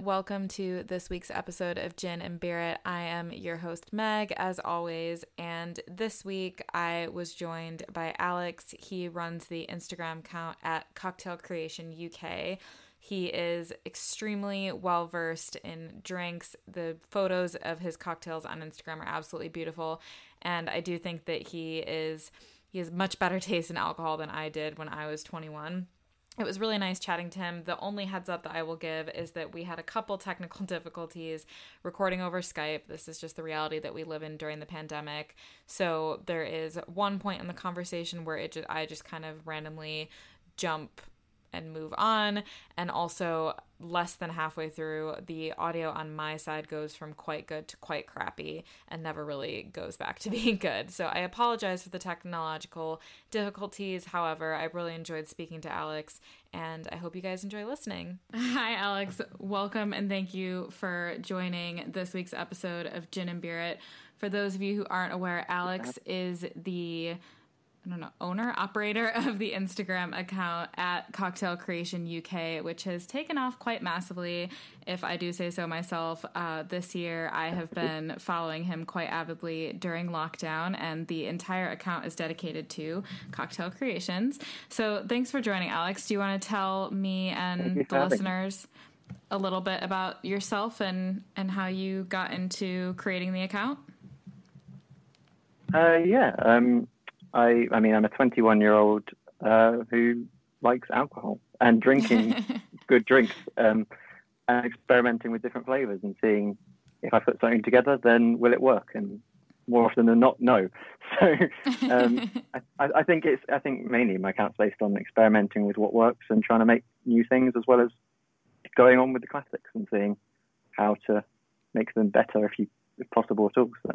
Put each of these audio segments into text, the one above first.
Welcome to this week's episode of Gin and Beer It. I am your host, Meg, as always. And this week I was joined by Alex. He runs the Instagram account at Cocktail Creation UK. He is extremely well versed in drinks. The photos of his cocktails on Instagram are absolutely beautiful. And I do think that he is he has much better taste in alcohol than I did when I was 21 it was really nice chatting to him. The only heads up that I will give is that we had a couple technical difficulties recording over Skype. This is just the reality that we live in during the pandemic. So there is one point in the conversation where it I just kind of randomly jump and move on. And also, less than halfway through, the audio on my side goes from quite good to quite crappy and never really goes back to being good. So I apologize for the technological difficulties. However, I really enjoyed speaking to Alex and I hope you guys enjoy listening. Hi, Alex. Welcome and thank you for joining this week's episode of Gin and Beer It. For those of you who aren't aware, Alex is the I don't know, owner, operator of the Instagram account at Cocktail Creation UK, which has taken off quite massively, if I do say so myself. Uh, this year, I have been following him quite avidly during lockdown, and the entire account is dedicated to cocktail creations. So, thanks for joining, Alex. Do you want to tell me and the listeners a little bit about yourself and, and how you got into creating the account? Uh, yeah. Um, I, I mean, I'm a 21 year old uh, who likes alcohol and drinking good drinks um, and experimenting with different flavors and seeing if I put something together, then will it work? And more often than not, no. So um, I, I, think it's I think mainly my account's based on experimenting with what works and trying to make new things as well as going on with the classics and seeing how to make them better if you if possible at all. So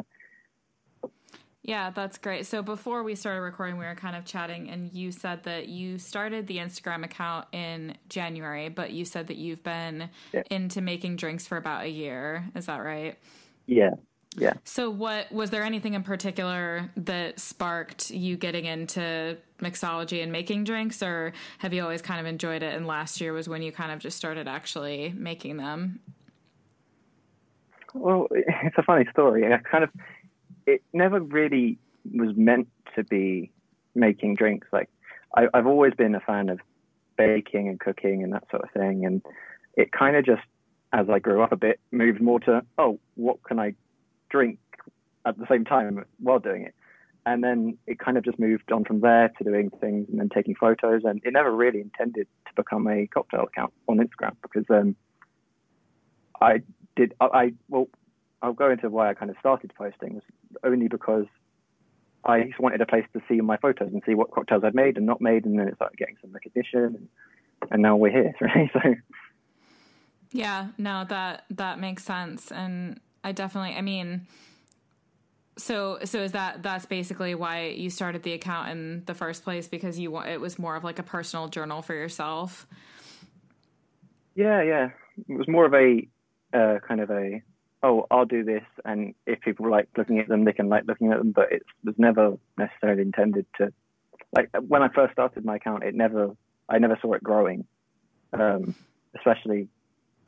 yeah, that's great. So before we started recording, we were kind of chatting, and you said that you started the Instagram account in January, but you said that you've been yeah. into making drinks for about a year. Is that right? Yeah. Yeah. So, what was there anything in particular that sparked you getting into mixology and making drinks, or have you always kind of enjoyed it? And last year was when you kind of just started actually making them. Well, it's a funny story. I kind of it never really was meant to be making drinks. Like I, I've always been a fan of baking and cooking and that sort of thing, and it kind of just as I grew up a bit moved more to oh, what can I drink at the same time while doing it. And then it kind of just moved on from there to doing things and then taking photos. And it never really intended to become a cocktail account on Instagram because um, I did, I, I, well, I'll go into why I kind of started posting was only because I just wanted a place to see my photos and see what cocktails I'd made and not made, and then it started getting some recognition, and, and now we're here, right? So, yeah, no, that that makes sense, and I definitely, I mean, so so is that that's basically why you started the account in the first place because you it was more of like a personal journal for yourself. Yeah, yeah, it was more of a uh, kind of a oh, I'll do this, and if people like looking at them, they can like looking at them. But it was never necessarily intended to. Like when I first started my account, it never, I never saw it growing, um, especially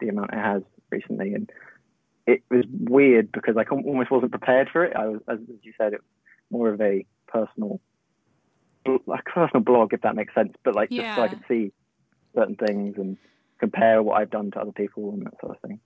the amount it has recently, and it was weird because I almost wasn't prepared for it. I was, as you said, it was more of a personal, like personal blog, if that makes sense. But like yeah. just so I could see certain things and compare what I've done to other people and that sort of thing.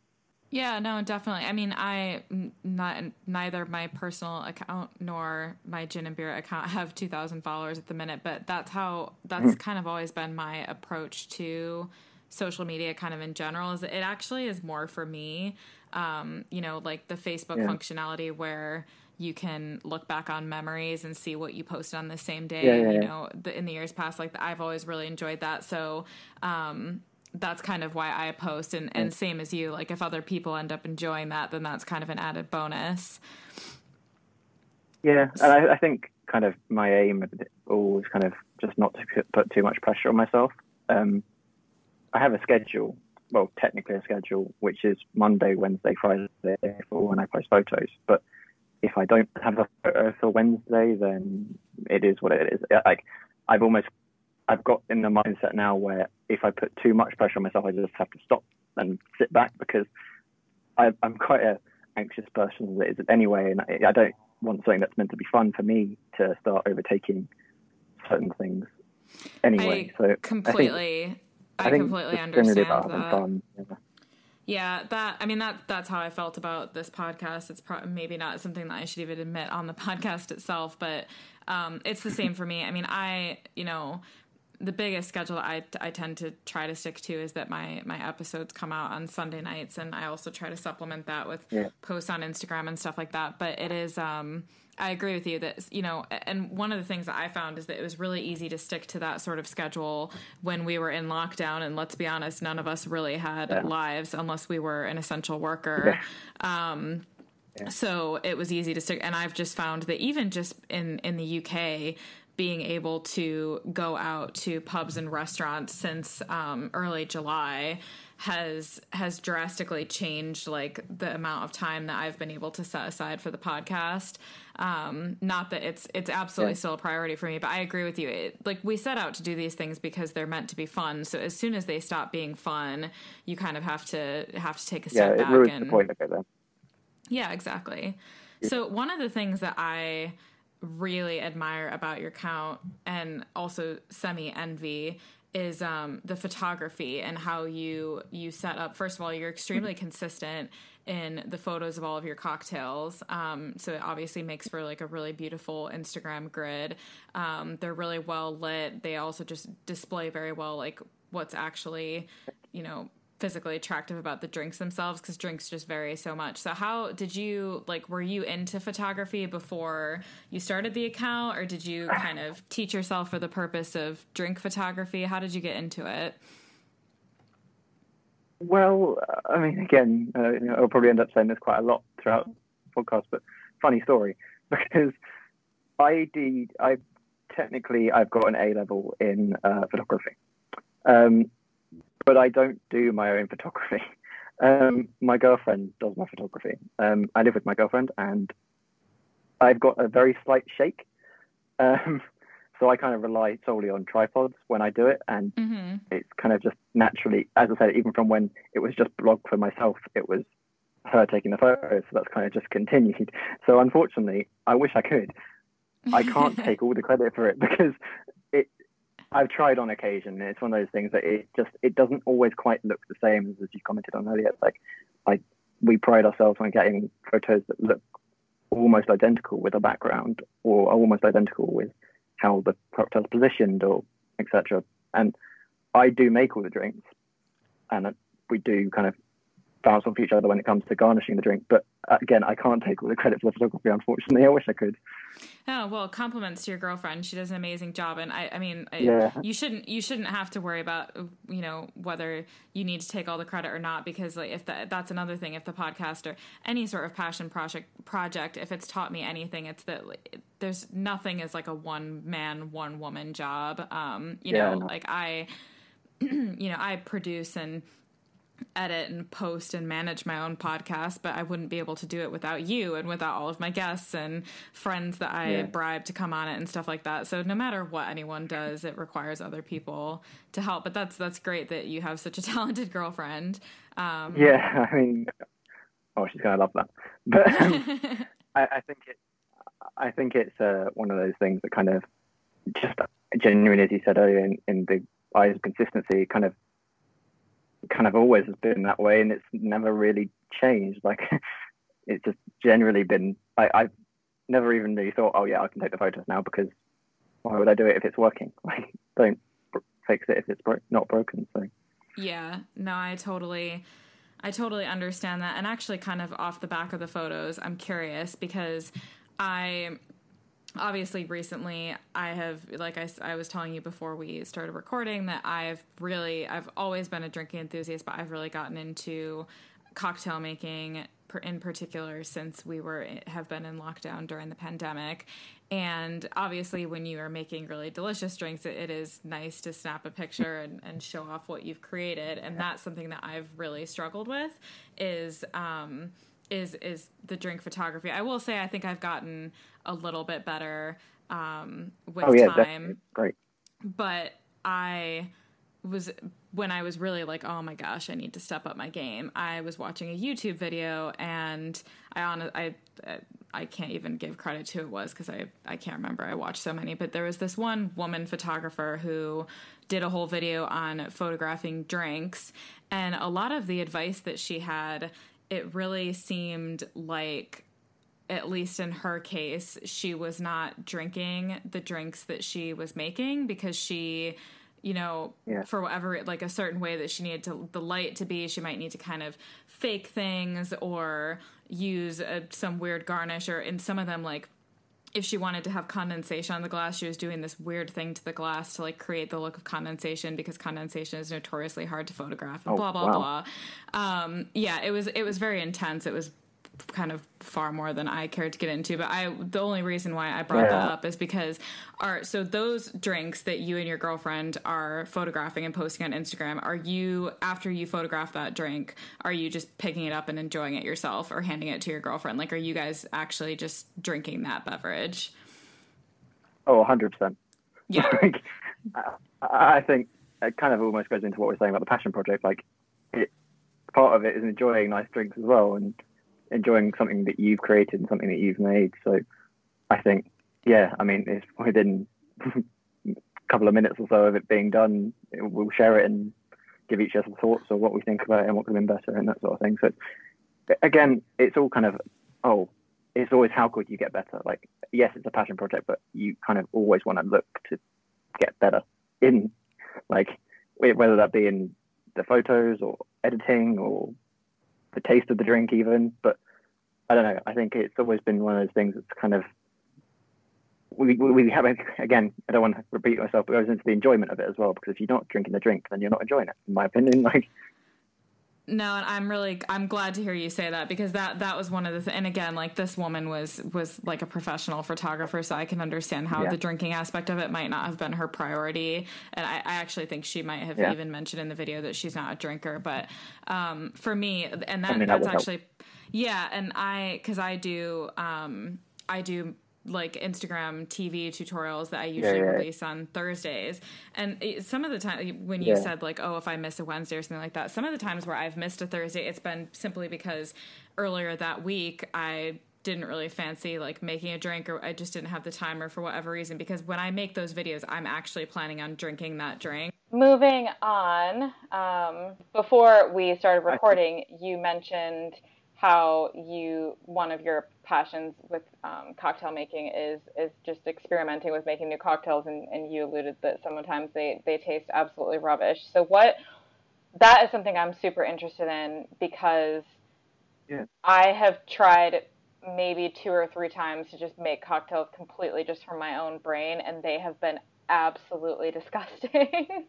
Yeah, no, definitely. I mean, I not neither my personal account nor my gin and beer account have 2000 followers at the minute, but that's how that's mm. kind of always been my approach to social media kind of in general is it actually is more for me um, you know, like the Facebook yeah. functionality where you can look back on memories and see what you posted on the same day. Yeah, yeah, you know, the, in the years past, like I've always really enjoyed that. So, um, that's kind of why I post and, and same as you, like if other people end up enjoying that, then that's kind of an added bonus. Yeah. And I, I think kind of my aim always kind of just not to put too much pressure on myself. Um, I have a schedule, well, technically a schedule, which is Monday, Wednesday, Friday for when I post photos. But if I don't have a photo for Wednesday, then it is what it is. Like I've almost I've got in the mindset now where if I put too much pressure on myself, I just have to stop and sit back because I, I'm quite an anxious person as it is anyway, and I, I don't want something that's meant to be fun for me to start overtaking certain things anyway. I so completely, I, I, think completely understand that. fun. Yeah. Yeah, that I mean that that's how I felt about this podcast. It's pro- maybe not something that I should even admit on the podcast itself, but um, it's the same for me. I mean, I you know the biggest schedule I, I tend to try to stick to is that my my episodes come out on Sunday nights, and I also try to supplement that with Yeah. posts on Instagram and stuff like that. But it is, um, I agree with you that you know, and one of the things that I found is that it was really easy to stick to that sort of schedule when we were in lockdown. And let's be honest, none of us really had Yeah. lives unless we were an essential worker. Yeah. Um, so it was easy to stick and i've just found that even just in in the uk being able to go out to pubs and restaurants since um, early july has has drastically changed like the amount of time that i've been able to set aside for the podcast um, not that it's it's absolutely Yeah. still a priority for me but i agree with you it, like we set out to do these things because they're meant to be fun so as soon as they stop being fun you kind of have to have to take a Yeah, step it back ruins and the point of it then. yeah, exactly. So one of the things that I really admire about your count and also semi envy is um, the photography and how you you set up. First of all, you're extremely consistent in the photos of all of your cocktails. Um, so it obviously makes for like a really beautiful Instagram grid. Um, they're really well lit. They also just display very well like what's actually, you know, physically attractive about the drinks themselves because drinks just vary so much. So how did you like were you into photography before you started the account or did you kind of teach yourself for the purpose of drink photography? How did you get into it? Well, I mean, again, uh, you know, I'll probably end up saying this quite a lot throughout the podcast, but funny story because I did. I technically I've got an A level in uh, photography, um, but I don't do my own photography. Um, my girlfriend does my photography. Um, I live with my girlfriend, and I've got a very slight shake. Um, so I kind of rely solely on tripods when I do it, and Mm-hmm. it's kind of just naturally, as I said, even from when it was just blog for myself, it was her taking the photos. So that's kind of just continued. So unfortunately, I wish I could. I can't take all the credit for it because. I've tried on occasion. And it's one of those things that it just it doesn't always quite look the same as, you commented on earlier. It's like I we pride ourselves on getting photos that look almost identical with a background or almost identical with how the cocktail's positioned or etc. And I do make all the drinks, and we do kind of bounce off each other when it comes to garnishing the drink. But uh, again, I can't take all the credit for the photography. Unfortunately, I wish I could. Oh well, compliments to your girlfriend. She does an amazing job, and I, I mean, I, Yeah. you shouldn't you shouldn't have to worry about you know whether you need to take all the credit or not because like if that that's another thing. If the podcast or any sort of passion project project, if it's taught me anything, it's that like, there's nothing is like a one man one woman job. Um, you Yeah, know, no. like I, you know, I produce and edit and post and manage my own podcast, but I wouldn't be able to do it without you and without all of my guests and friends that I Yeah. bribe to come on it and stuff like that. So no matter what anyone does, it requires other people to help. But that's that's great that you have such a talented girlfriend. Um, Yeah, I mean, oh, she's gonna love that. But um, I, I think it, I think it's uh, one of those things that kind of just genuinely, as you said earlier, in, in the eyes of consistency, kind of, kind of always has been that way, and it's never really changed. Like, it's just generally been. I, I've never even really thought, oh yeah, I can take the photos now because why would I do it if it's working? Like, don't fix it if it's bro- not broken. So Yeah, no, I totally I totally understand that. And actually kind of off the back of the photos, I'm curious because I obviously recently I have like I, I was telling you before we started recording that I've really I've always been a drinking enthusiast, but I've really gotten into cocktail making in particular since we were have been in lockdown during the pandemic. And obviously when you are making really delicious drinks it, it is nice to snap a picture and, and show off what you've created. And that's something that i've really struggled with is um, is is the drink photography i will say i think i've gotten a little bit better um, with oh yeah, time great. but I was when I was really like, oh my gosh, I need to step up my game. I was watching a YouTube video, and I on I I can't even give credit to who it was because I I can't remember. I watched so many, but there was this one woman photographer who did a whole video on photographing drinks, and a lot of the advice that she had, it really seemed like at least in her case, she was not drinking the drinks that she was making because she you know, yeah. for whatever like a certain way that she needed to the light to be, she might need to kind of fake things or use a, some weird garnish or in some of them like if she wanted to have condensation on the glass, she was doing this weird thing to the glass to like create the look of condensation because condensation is notoriously hard to photograph and oh, blah blah wow. blah. Um, yeah, it was it was very intense. It was kind of far more than I cared to get into. But I, the only reason why I brought yeah. that up is because, are so those drinks that you and your girlfriend are photographing and posting on Instagram. Are you after you photograph that drink? Are you just picking it up and enjoying it yourself, or handing it to your girlfriend? Like, are you guys actually just drinking that beverage? Oh, hundred percent. Yeah. I think it kind of almost goes into what we're saying about the passion project. Like, it, part of it is enjoying nice drinks as well, and enjoying something that you've created and something that you've made. So I think, yeah, I mean, it's within a couple of minutes or so of it being done, we'll share it and give each other thoughts of what we think about it and what could have been better and that sort of thing. So again, it's all kind of, oh, it's always how could you get better? Like, yes, it's a passion project, but you kind of always want to look to get better in, like, whether that be in the photos or editing or the taste of the drink even. But I don't know. I think it's always been one of those things that's kind of we we have again. I don't want to repeat myself, but it goes into the enjoyment of it as well. Because if you're not drinking the drink, then you're not enjoying it, in my opinion. Like no, and I'm really I'm glad to hear you say that because that that was one of the th- and again like this woman was was like a professional photographer, so I can understand how yeah. the drinking aspect of it might not have been her priority, and I, I actually think she might have yeah. even mentioned in the video that she's not a drinker. But um, for me, and that, I mean, that's that actually help. yeah, and I because I do um, I do like Instagram TV tutorials that I usually yeah, yeah. release on Thursdays. And some of the time when you yeah. said like, oh, if I miss a Wednesday or something like that, some of the times where I've missed a Thursday, it's been simply because earlier that week I didn't really fancy like making a drink or I just didn't have the time or for whatever reason because when I make those videos I'm actually planning on drinking that drink. Moving on, um, before we started recording, you mentioned how you one of your passions with um, cocktail making is is just experimenting with making new cocktails and, and you alluded that sometimes they they taste absolutely rubbish so what that is something i'm super interested in because yeah. i have tried maybe two or three times to just make cocktails completely just from my own brain and they have been absolutely disgusting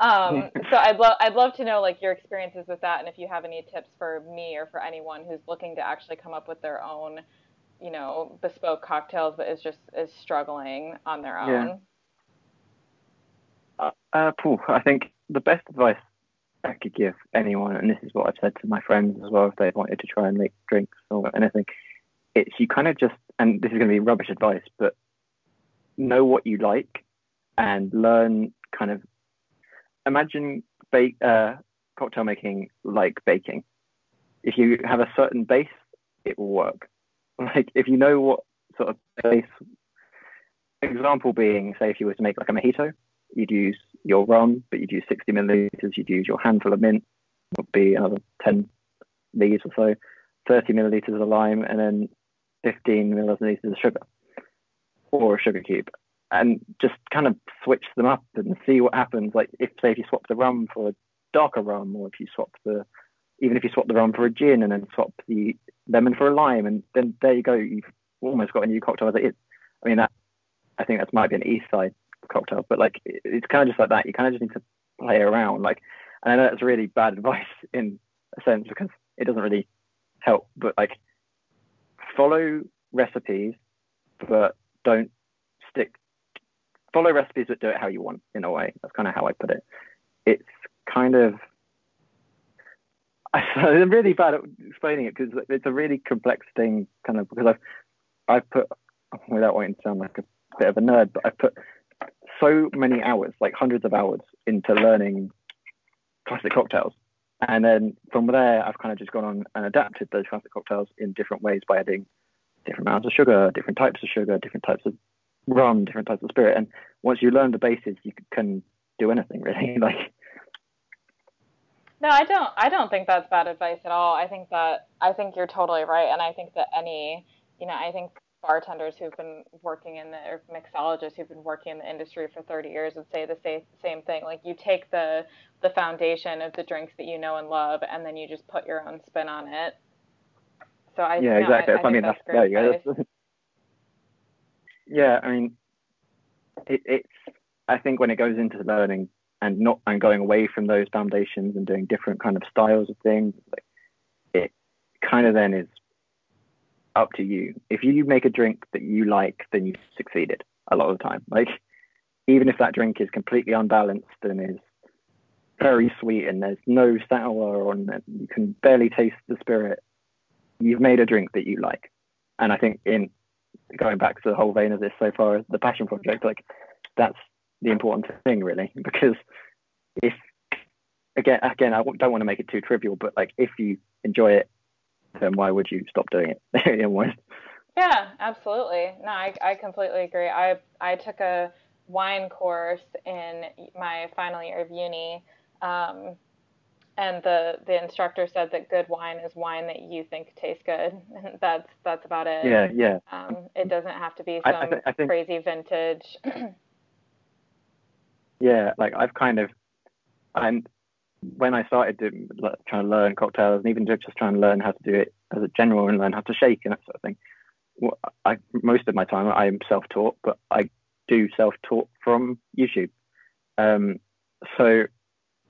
um, so I'd love I'd love to know like your experiences with that, and if you have any tips for me or for anyone who's looking to actually come up with their own, you know, bespoke cocktails, but is just is struggling on their own. Yeah. Uh, uh, I think the best advice I could give anyone, and this is what I've said to my friends as well, if they wanted to try and make drinks or anything, it's you kind of just, and this is going to be rubbish advice, but know what you like and learn kind of imagine bake, uh, cocktail making like baking. If you have a certain base, it will work. Like if you know what sort of base, example being, say if you were to make like a mojito, you'd use your rum, but you'd use 60 milliliters. You'd use your handful of mint, would be another 10 leaves or so, 30 milliliters of lime, and then 15 milliliters of sugar or a sugar cube and just kind of switch them up and see what happens. Like if say if you swap the rum for a darker rum, or if you swap the even if you swap the rum for a gin and then swap the lemon for a lime, and then there you go, you've almost got a new cocktail as it is. I mean that I think that might be an East Side cocktail, but like it's kind of just like that. You kind of just need to play around. Like, and I know that's really bad advice in a sense because it doesn't really help. But like, follow recipes, but don't stick follow recipes but do it how you want in a way. That's kind of how I put it. It's kind of I'm really bad at explaining it because it's a really complex thing, kind of because I've I've put without wanting to sound like a bit of a nerd, but I've put so many hours, like hundreds of hours, into learning classic cocktails. And then from there, I've kind of just gone on and adapted those classic cocktails in different ways by adding different amounts of sugar, different types of sugar, different types of rum, different types of spirit. And once you learn the bases, you can do anything really. like, no, I don't. I don't think that's bad advice at all. I think that I think you're totally right, and I think that any, you know, I think bartenders who've been working in the or mixologists who've been working in the industry for 30 years would say the same same thing. Like you take the the foundation of the drinks that you know and love, and then you just put your own spin on it. So I yeah, exactly. I, I, mean, that's, that's yeah, yeah, yeah. I mean, it, it's. I think when it goes into learning and not and going away from those foundations and doing different kind of styles of things, like it kind of then is up to you. If you make a drink that you like, then you've succeeded a lot of the time. Like even if that drink is completely unbalanced and is very sweet and there's no sour on it, you can barely taste the spirit you've made a drink that you like. And I think in going back to the whole vein of this so far, the passion project, like that's the important thing really, because if again, again, I don't want to make it too trivial, but like if you enjoy it, then why would you stop doing it? yeah, absolutely. No, I, I completely agree. I I took a wine course in my final year of uni. Um, and the the instructor said that good wine is wine that you think tastes good. that's that's about it. Yeah, yeah. Um, it doesn't have to be some I, I, th- I think, crazy vintage. yeah, like I've kind of, and when I started to, like, trying to learn cocktails and even just trying to learn how to do it as a general and learn how to shake and that sort of thing. Well, I most of my time I am self-taught, but I do self-taught from YouTube. Um, so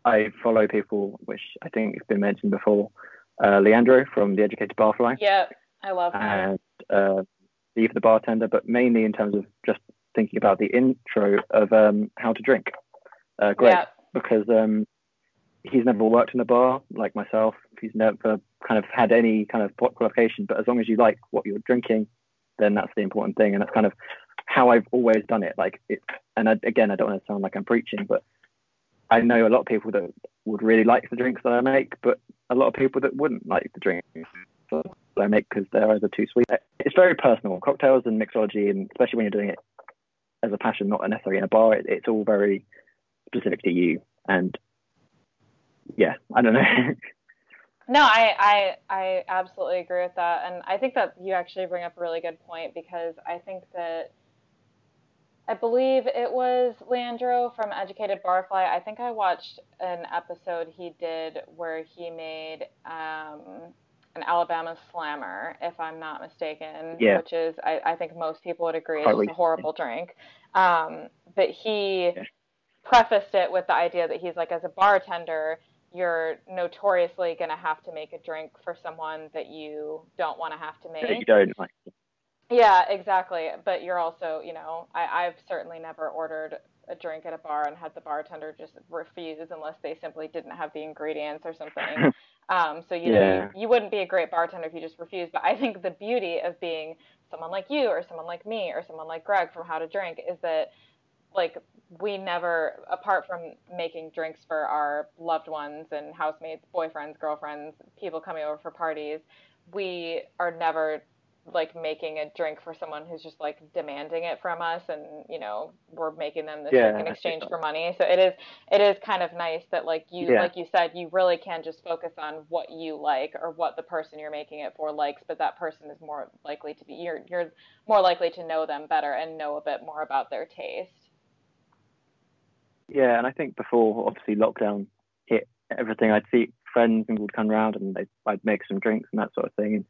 I follow people, which I think has been mentioned before. Uh, Leandro from The Educated Barfly. Yeah, I love him. And uh, Steve the bartender, but mainly in terms of just thinking about the intro of um, how to drink. Uh, Greg, yeah. because um, he's never worked in a bar like myself. He's never kind of had any kind of qualification, but as long as you like what you're drinking, then that's the important thing. And that's kind of how I've always done it. Like, it, and I, again, I don't want to sound like I'm preaching, but I know a lot of people that would really like the drinks that I make, but a lot of people that wouldn't like the drinks that I make because they're either too sweet. It's very personal. Cocktails and mixology, and especially when you're doing it as a passion, not necessarily in a bar, it, it's all very specific to you. And yeah, I don't know. no, I, I I absolutely agree with that, and I think that you actually bring up a really good point because I think that I believe it was Leandro from Educated Barfly. I think I watched an episode he did where he made um, an Alabama Slammer, if I'm not mistaken, yeah. which is I, I think most people would agree is a horrible drink. Um, but he yeah. prefaced it with the idea that he's like, as a bartender, you're notoriously going to have to make a drink for someone that you don't want to have to make. You don't like. Yeah, exactly. But you're also, you know, I, I've certainly never ordered a drink at a bar and had the bartender just refuse unless they simply didn't have the ingredients or something. um, so you yeah. know, you, you wouldn't be a great bartender if you just refused. But I think the beauty of being someone like you or someone like me or someone like Greg from How to Drink is that like we never apart from making drinks for our loved ones and housemates boyfriends girlfriends people coming over for parties we are never like making a drink for someone who's just like demanding it from us and you know we're making them this yeah, drink in exchange for money. So it is it is kind of nice that like you yeah. like you said you really can just focus on what you like or what the person you're making it for likes but that person is more likely to be you're you're more likely to know them better and know a bit more about their taste. Yeah and i think before obviously lockdown hit everything. I'd see friends and would come around and i'd make some drinks and that sort of thing. And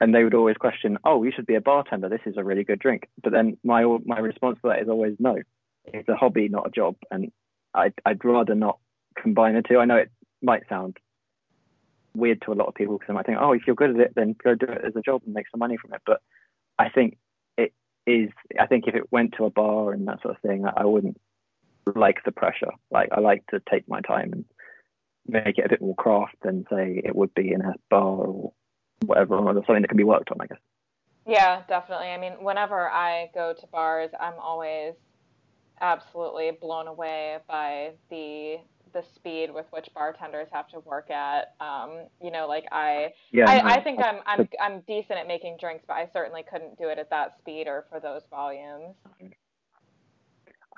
and they would always question, "Oh, you should be a bartender. This is a really good drink." But then my my response to that is always no. It's a hobby, not a job, and I'd I'd rather not combine the two. I know it might sound weird to a lot of people because they might think, "Oh, if you're good at it, then go do it as a job and make some money from it." But I think it is. I think if it went to a bar and that sort of thing, I wouldn't like the pressure. Like I like to take my time and make it a bit more craft than say it would be in a bar or whatever, or something that can be worked on, I guess. Yeah, definitely. I mean, whenever I go to bars, I'm always absolutely blown away by the the speed with which bartenders have to work at. Um, you know, like I, yeah, I, no, I think I'm, I'm, I'm decent at making drinks, but I certainly couldn't do it at that speed or for those volumes.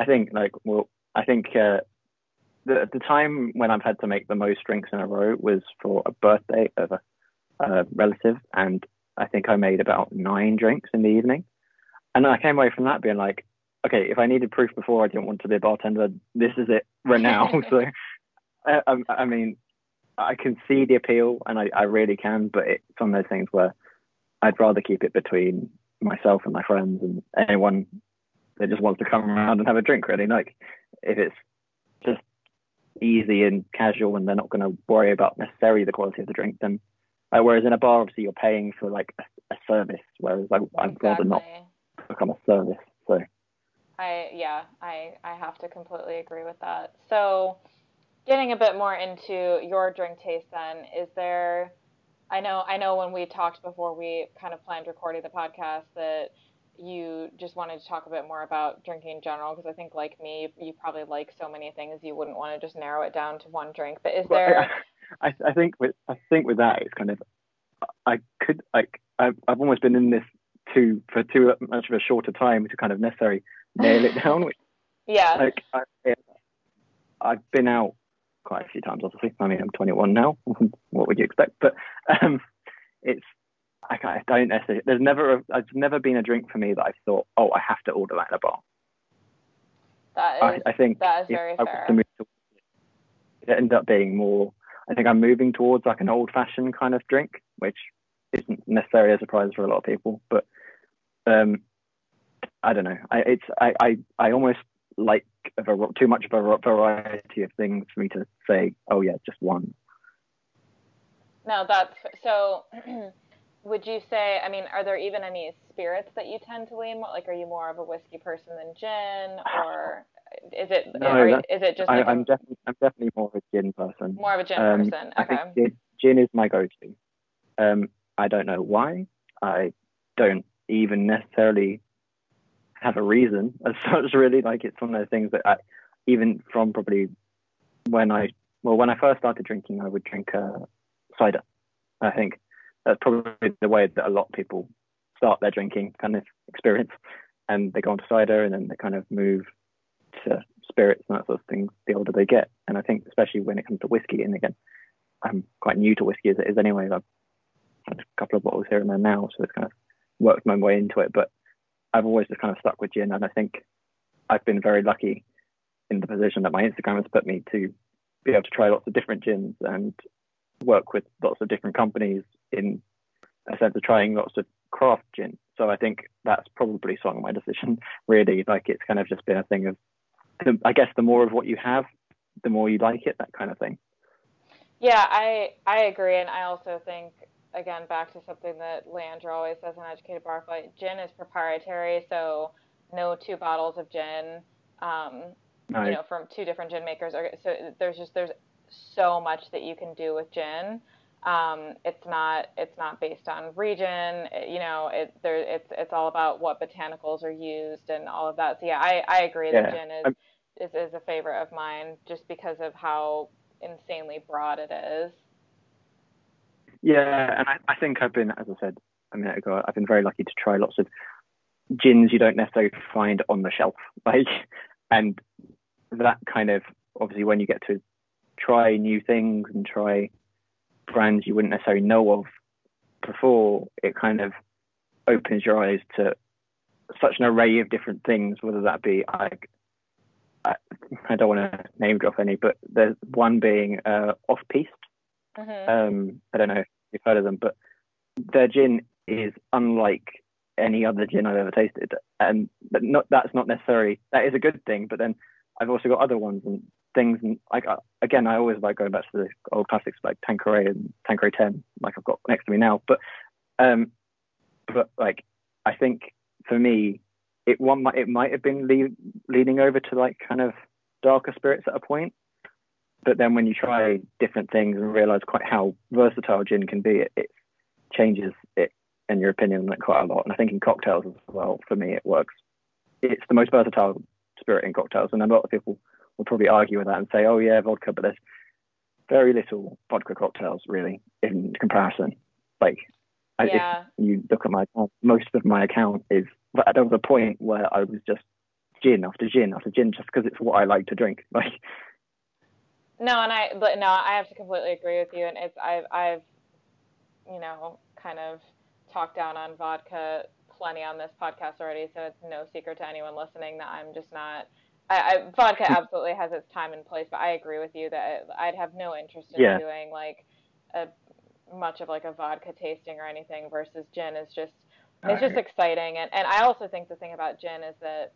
I think like, well, I think, uh, the, the time when I've had to make the most drinks in a row was for a birthday of a, a relative. And I think I made about nine drinks in the evening. And I came away from that being like, okay, if I needed proof before I didn't want to be a bartender, this is it right now. so, I, I, mean, I can see the appeal, and I, I really can, but it's one of those things where I'd rather keep it between myself and my friends and anyone that just wants to come around and have a drink. Really, like if it's just easy and casual, and they're not going to worry about necessarily the quality of the drink, then. Uh, whereas in a bar, obviously, you're paying for like a, a service, whereas I, I'd exactly. rather not become a service. So I yeah, I I have to completely agree with that. So, getting a bit more into your drink taste then, is there I know I know when we talked before we kind of planned recording the podcast that you just wanted to talk a bit more about drinking in general because I think like me you, probably like so many things you wouldn't want to just narrow it down to one drink. But is there I, I think with I think with that it's kind of I could like I've, I've almost been in this too for too much of a shorter time to kind of necessarily nail it down. Which, yeah. Like I, I've been out quite a few times, obviously. I mean, I'm 21 now. what would you expect? But um, it's I, I don't necessarily. There's never a, there's never been a drink for me that I thought, oh, I have to order that in a bar. That is, I, I think that is very fair. To it ended up being more. I think I'm moving towards like an old-fashioned kind of drink, which isn't necessarily a surprise for a lot of people. But um, I don't know. I, it's I, I, I almost like too much of a variety of things for me to say. Oh yeah, just one. No, that's so. would you say? I mean, are there even any spirits that you tend to lean? Like, are you more of a whiskey person than gin, or is it? No, are, is it just? Like I, am definitely I'm definitely more of a gin person. More of a gin um, person. Okay. I think gin is my go-to. Um, I don't know why. I don't even necessarily have a reason as such. Really, like it's one of those things that I, even from probably when I well when I first started drinking, I would drink uh, cider. I think that's probably the way that a lot of people start their drinking kind of experience, and they go on to cider, and then they kind of move to spirits and that sort of thing the older they get. And I think especially when it comes to whiskey, and again, I'm quite new to whiskey as it is anyway. I've had a couple of bottles here and there now, so it's kind of worked my way into it. But I've always just kind of stuck with gin, and I think I've been very lucky in the position that my Instagram has put me to be able to try lots of different gins and work with lots of different companies in a sense of trying lots of craft gin. So I think that's probably swung my decision really. Like it's kind of just been a thing of, I guess, the more of what you have, the more you like it, that kind of thing. Yeah, I I agree, and I also think again back to something that Leandro always says in Educated Barfly, gin is proprietary, so no two bottles of gin, um, nice. you know, from two different gin makers. Are, so there's just there's so much that you can do with gin. Um, it's not it's not based on region, you know. It there it's it's all about what botanicals are used and all of that. So yeah, I I agree yeah. that gin is, is is a favorite of mine just because of how insanely broad it is. Yeah, and I, I think I've been, as I said a minute ago, I've been very lucky to try lots of gins you don't necessarily find on the shelf. Like, and that kind of obviously when you get to try new things and try brands you wouldn't necessarily know of before, it kind of opens your eyes to such an array of different things, whether that be like I, I don't want to name drop any, but there's one being uh, off piste, Mm-hmm. Um, I don't know if you've heard of them, but their gin is unlike any other gin I've ever tasted, and but not that's not necessarily that is a good thing. But then I've also got other ones and things, and like again, I always like going back to the old classics like Tanqueray and Tanqueray Ten, like I've got next to me now. But um, but like I think for me, it one might it might have been le- leaning over to like kind of darker spirits at a point, but then when you try different things and realize quite how versatile gin can be, it, it changes it in your opinion like quite a lot. And I think in cocktails as well, for me, it works. It's the most versatile spirit in cocktails, and a lot of people will probably argue with that and say, "Oh yeah, vodka," but there's very little vodka cocktails really in comparison. Like, yeah. if you look at my account, most of my account is. But there was a point where I was just gin after gin after gin, just because it's what I like to drink. Like, no, and I, but no, I have to completely agree with you. And it's I've I've, you know, kind of talked down on vodka plenty on this podcast already, so it's no secret to anyone listening that I'm just not. I, I, vodka hmm. absolutely has its time and place, but I agree with you that I'd have no interest in yeah. doing like a much of like a vodka tasting or anything versus gin is just it's just exciting and and I also think the thing about gin is that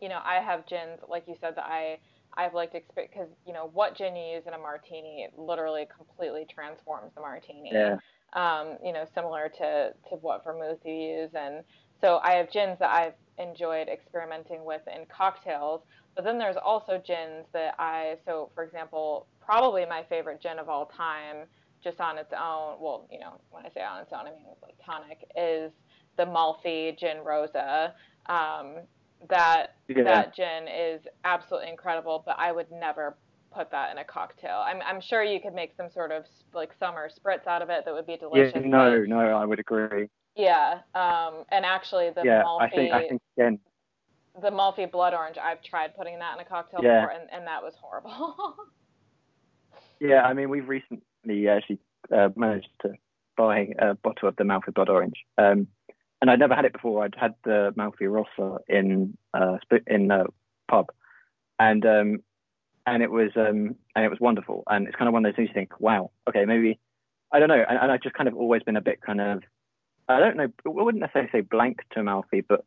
you know I have gins like you said that I I've liked because you know what gin you use in a martini it literally completely transforms the martini. Yeah. Um, you know, similar to to what vermouth you use, and so I have gins that I've enjoyed experimenting with in cocktails. But then there's also gins that I so for example, probably my favorite gin of all time, just on its own. Well, you know, when I say on its own, I mean like tonic is the Malfy Gin Rosa. Um, that yeah. that gin is absolutely incredible, but I would never put that in a cocktail. I'm I'm sure you could make some sort of like summer spritz out of it that would be delicious. Yeah, no, no, I would agree. Yeah, um, and actually the yeah, Malfy, I think I think again the Malfy blood orange. I've tried putting that in a cocktail yeah. before, and, and that was horrible. yeah, I mean we've recently actually uh, managed to buy a bottle of the Malfy blood orange. Um, and I'd never had it before. I'd had the Malfy Rossa in uh, in a pub, and um, and it was um, and it was wonderful. And it's kind of one of those things you think, wow, okay, maybe I don't know. And, and I've just kind of always been a bit kind of I don't know. I wouldn't necessarily say blank to Malfy, but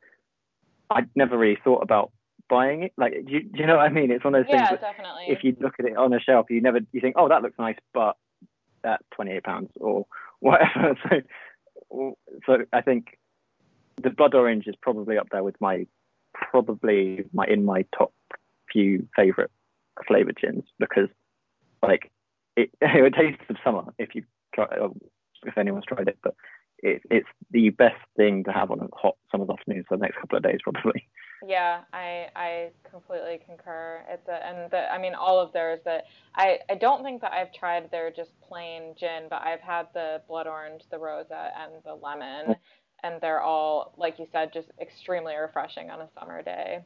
I'd never really thought about buying it. Like, do you, do you know what I mean? It's one of those yeah, things. Yeah, definitely. If you look at it on a shelf, you never you think, oh, that looks nice, but that's twenty eight pounds or whatever. so, so I think the blood orange is probably up there with my probably my in my top few favorite flavored gins because like it, it tastes of summer if you try uh, if anyone's tried it, but it, it's the best thing to have on a hot summer's afternoon for the next couple of days probably. Yeah, I I completely concur. It's a and the I mean all of theirs that I I don't think that I've tried their just plain gin, but I've had the blood orange, the rosa, and the lemon, and they're all like you said just extremely refreshing on a summer day.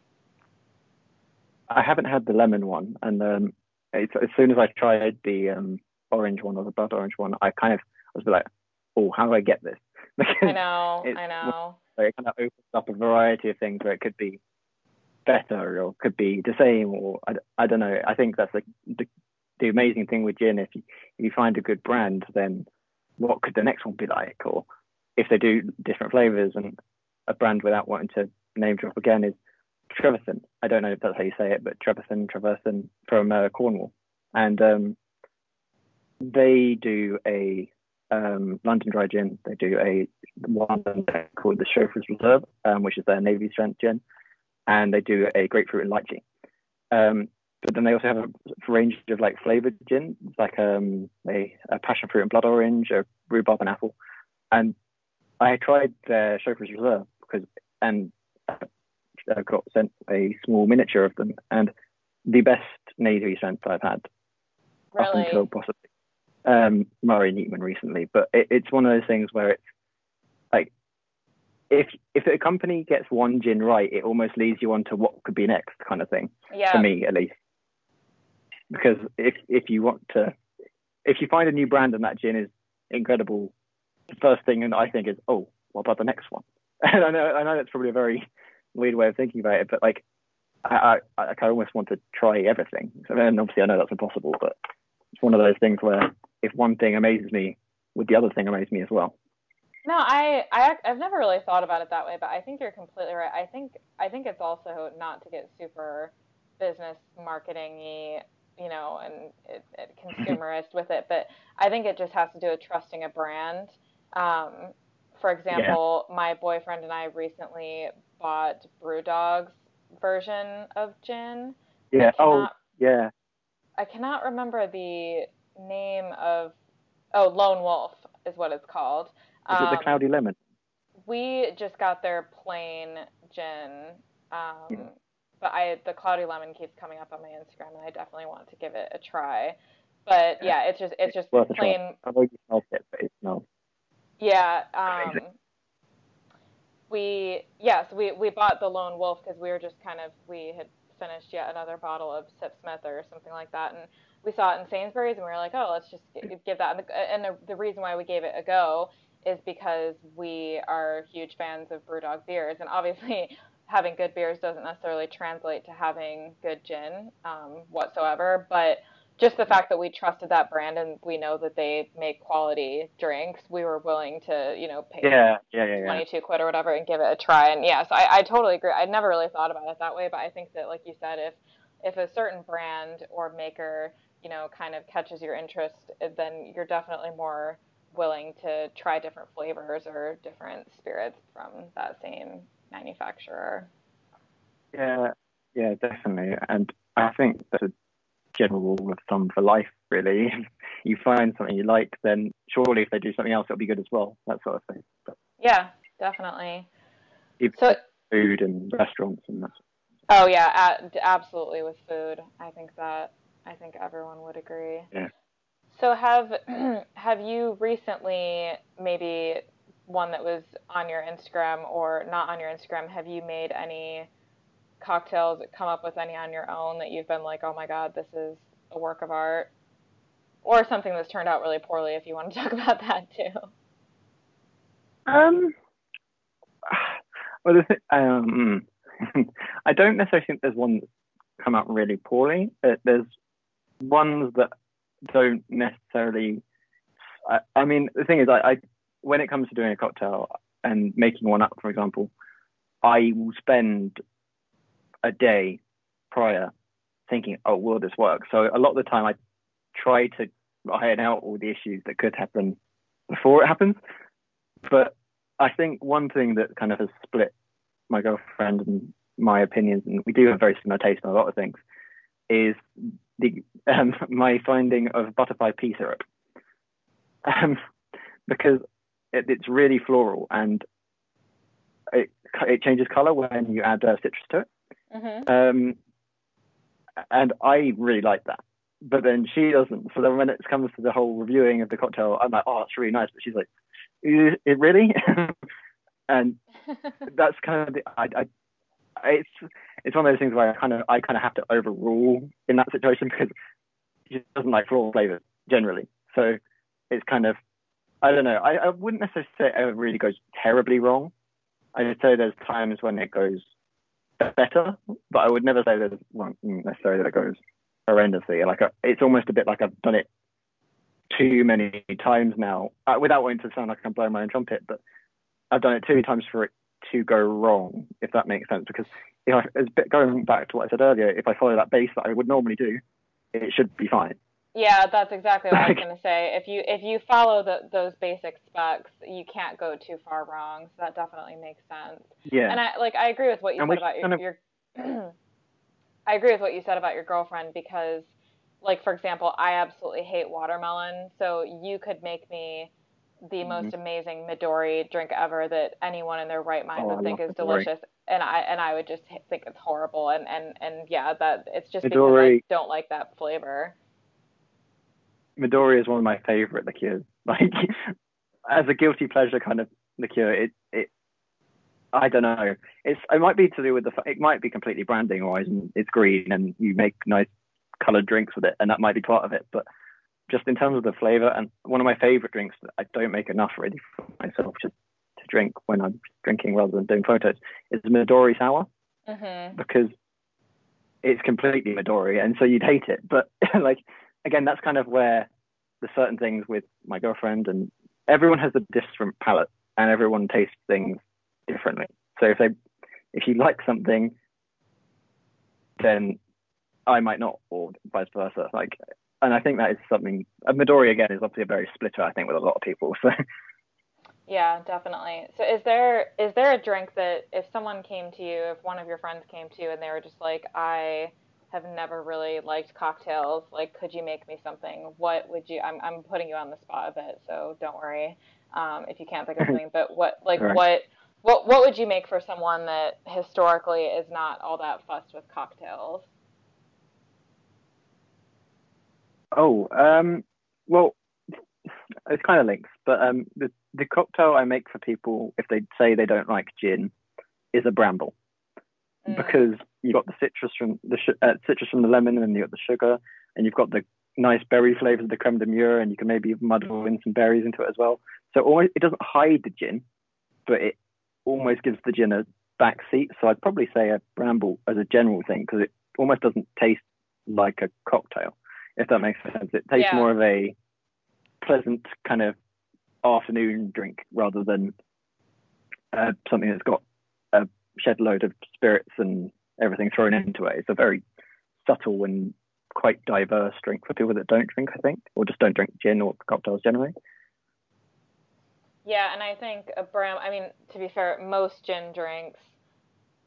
I haven't had the lemon one and um, as soon as i tried the um, orange one or the blood orange one i kind of was like oh how do i get this? I know i know. it kind of opens up a variety of things where it could be better or could be the same or i, I don't know. I think that's like the, the amazing thing with gin if you, if you find a good brand then what could the next one be like? Or if they do different flavors and a brand without wanting to name drop again is Trevethan. I don't know if that's how you say it, but Trevethan, Trevethan from uh, Cornwall, and um, they do a um, London Dry Gin. They do a one called the Chauffeur's Reserve, um, which is their navy strength gin, and they do a grapefruit and lychee. Um, but then they also have a range of like flavored gin, like um, a, a passion fruit and blood orange, a rhubarb and apple, and I tried their Chauffeur's Reserve because, and I got sent a small miniature of them, and the best navy strength I've had really? up until possibly um, Murray Neatman recently. But it, it's one of those things where it's like if if a company gets one gin right, it almost leads you on to what could be next, kind of thing. Yeah. For me, at least, because if if you want to, if you find a new brand and that gin is incredible the first thing and I think is, oh, what about the next one? And I know I know that's probably a very weird way of thinking about it, but like I I, I almost want to try everything. And obviously I know that's impossible, but it's one of those things where if one thing amazes me, would the other thing amaze me as well? No, I, I I've never really thought about it that way, but I think you're completely right. I think I think it's also not to get super business marketing you know, and it, it consumerist with it, but I think it just has to do with trusting a brand um, for example, yeah. my boyfriend and I recently bought BrewDog's version of gin. Yeah. Oh, cannot, oh, yeah. I cannot remember the name of. Oh, Lone Wolf is what it's called. Is um, it the um, Cloudy Lemon? We just got their plain gin. Um, yeah. but I the cloudy lemon keeps coming up on my Instagram, and I definitely want to give it a try. But yeah, it's just it's just plain. I've already smelled it, but it smells. Yeah. Um, we yes we we bought the Lone Wolf because we were just kind of we had finished yet another bottle of Sipsmith or something like that, and we saw it in Sainsbury's, and we were like, oh, let's just give that. And the, and the, the reason why we gave it a go is because we are huge fans of BrewDog beers, and obviously. Having good beers doesn't necessarily translate to having good gin um, whatsoever, but just the fact that we trusted that brand and we know that they make quality drinks, we were willing to, you know, pay Yeah, yeah, yeah, yeah. 22 quid or whatever and give it a try. And yeah, so I, I totally agree. I'd never really thought about it that way, but I think that, like you said, if if a certain brand or maker, you know, kind of catches your interest, eh, then you're definitely more willing to try different flavors or different spirits from that same manufacturer. Yeah, yeah, definitely. And I think that's a general rule of thumb for life, really. You find something you like, then surely if they do something else, it'll be good as well. That sort of thing. But Yeah, definitely. So, food and restaurants and that. oh yeah, absolutely with food. I think that I think everyone would agree. Yeah. So have have you recently maybe one that was on your Instagram or not on your Instagram? Have you made any cocktails? Come up with any on your own that you've been like, oh my god, this is a work of art, or something that's turned out really poorly? If you want to talk about that too. Um, well, um, I don't necessarily think there's one that's come out really poorly. Uh, There's ones that don't necessarily. I, I mean, the thing is, I, I when it comes to doing a cocktail and making one up, for example, I will spend a day prior thinking, "Oh, will this work?" So a lot of the time, I try to iron out all the issues that could happen before it happens. But I think one thing that kind of has split my girlfriend and my opinions, and we do have very similar taste on a lot of things, is the um, my finding of butterfly pea syrup, um, because it, it's really floral and it it changes color when you add uh, citrus to it. Hmm Um, and I really like that. But then she doesn't. So then when it comes to the whole reviewing of the cocktail, I'm like, oh, it's really nice. But she's like, "Is it really? and that's kind of the, I, I, it's it's one of those things where I kind of I kind of have to overrule in that situation because she doesn't like floral flavors generally. So it's kind of I don't know. I, I wouldn't necessarily say it really goes terribly wrong. I would say there's times when it goes better, but I would never say there's one necessarily that it goes horrendously. Like a, it's almost a bit like I've done it too many times now, uh, without wanting to sound like I'm blowing my own trumpet, but I've done it too many times for it to go wrong, if that makes sense. Because if I, it's a bit going back to what I said earlier, if I follow that base that I would normally do, it should be fine. Yeah, that's exactly what I was going to say. If you if you follow the, those basic specs, you can't go too far wrong. So that definitely makes sense. Yeah. And I like I agree with what you And said about your, of- your I agree with what you said about your girlfriend because like for example, I absolutely hate watermelon. So you could make me the Mm-hmm. most amazing Midori drink ever that anyone in their right mind Oh, I would think is Midori. delicious, and I and I would just think it's horrible, and and and yeah, that it's just because I don't like that flavor. Midori is one of my favorite liqueurs. Like, as a guilty pleasure kind of liqueur, it it I don't know. It's it might be to do with the it might be completely branding wise, and it's green, and you make nice colored drinks with it, and that might be part of it. But just in terms of the flavor, and one of my favorite drinks that I don't make enough really for myself just to drink when I'm drinking rather than doing photos is Midori sour hmm because it's completely Midori, and so you'd hate it. But like again, that's kind of where the certain things with my girlfriend and everyone has a different palate, and everyone tastes things differently. So if they, if you like something, then I might not, or vice versa. Like, and I think that is something. Midori again is obviously a very splitter, I think, with a lot of people. So Yeah, definitely. So is there is there a drink that if someone came to you, if one of your friends came to you and they were just like, I have never really liked cocktails, like could you make me something? What would you I'm I'm putting you on the spot a bit, so don't worry. Um, if you can't think of something, but what like right. what what what would you make for someone that historically is not all that fussed with cocktails? Oh, um, well, it's kind of links, but um, the the cocktail I make for people if they say they don't like gin is a bramble mm. because you've got the citrus from the sh- uh, citrus from the lemon, and you've got the sugar, and you've got the nice berry flavors of the creme de mure, and you can maybe muddle in some berries into it as well. So almost, it doesn't hide the gin, but it almost gives the gin a back seat. So I'd probably say a bramble as a general thing because it almost doesn't taste like a cocktail, if that makes sense. It tastes yeah. more of a pleasant kind of afternoon drink rather than uh, something that's got a shed load of spirits and everything thrown into it. It's a very subtle and quite diverse drink for people that don't drink, I think, or just don't drink gin or cocktails generally. Yeah, and I think a bram. I mean, to be fair, most gin drinks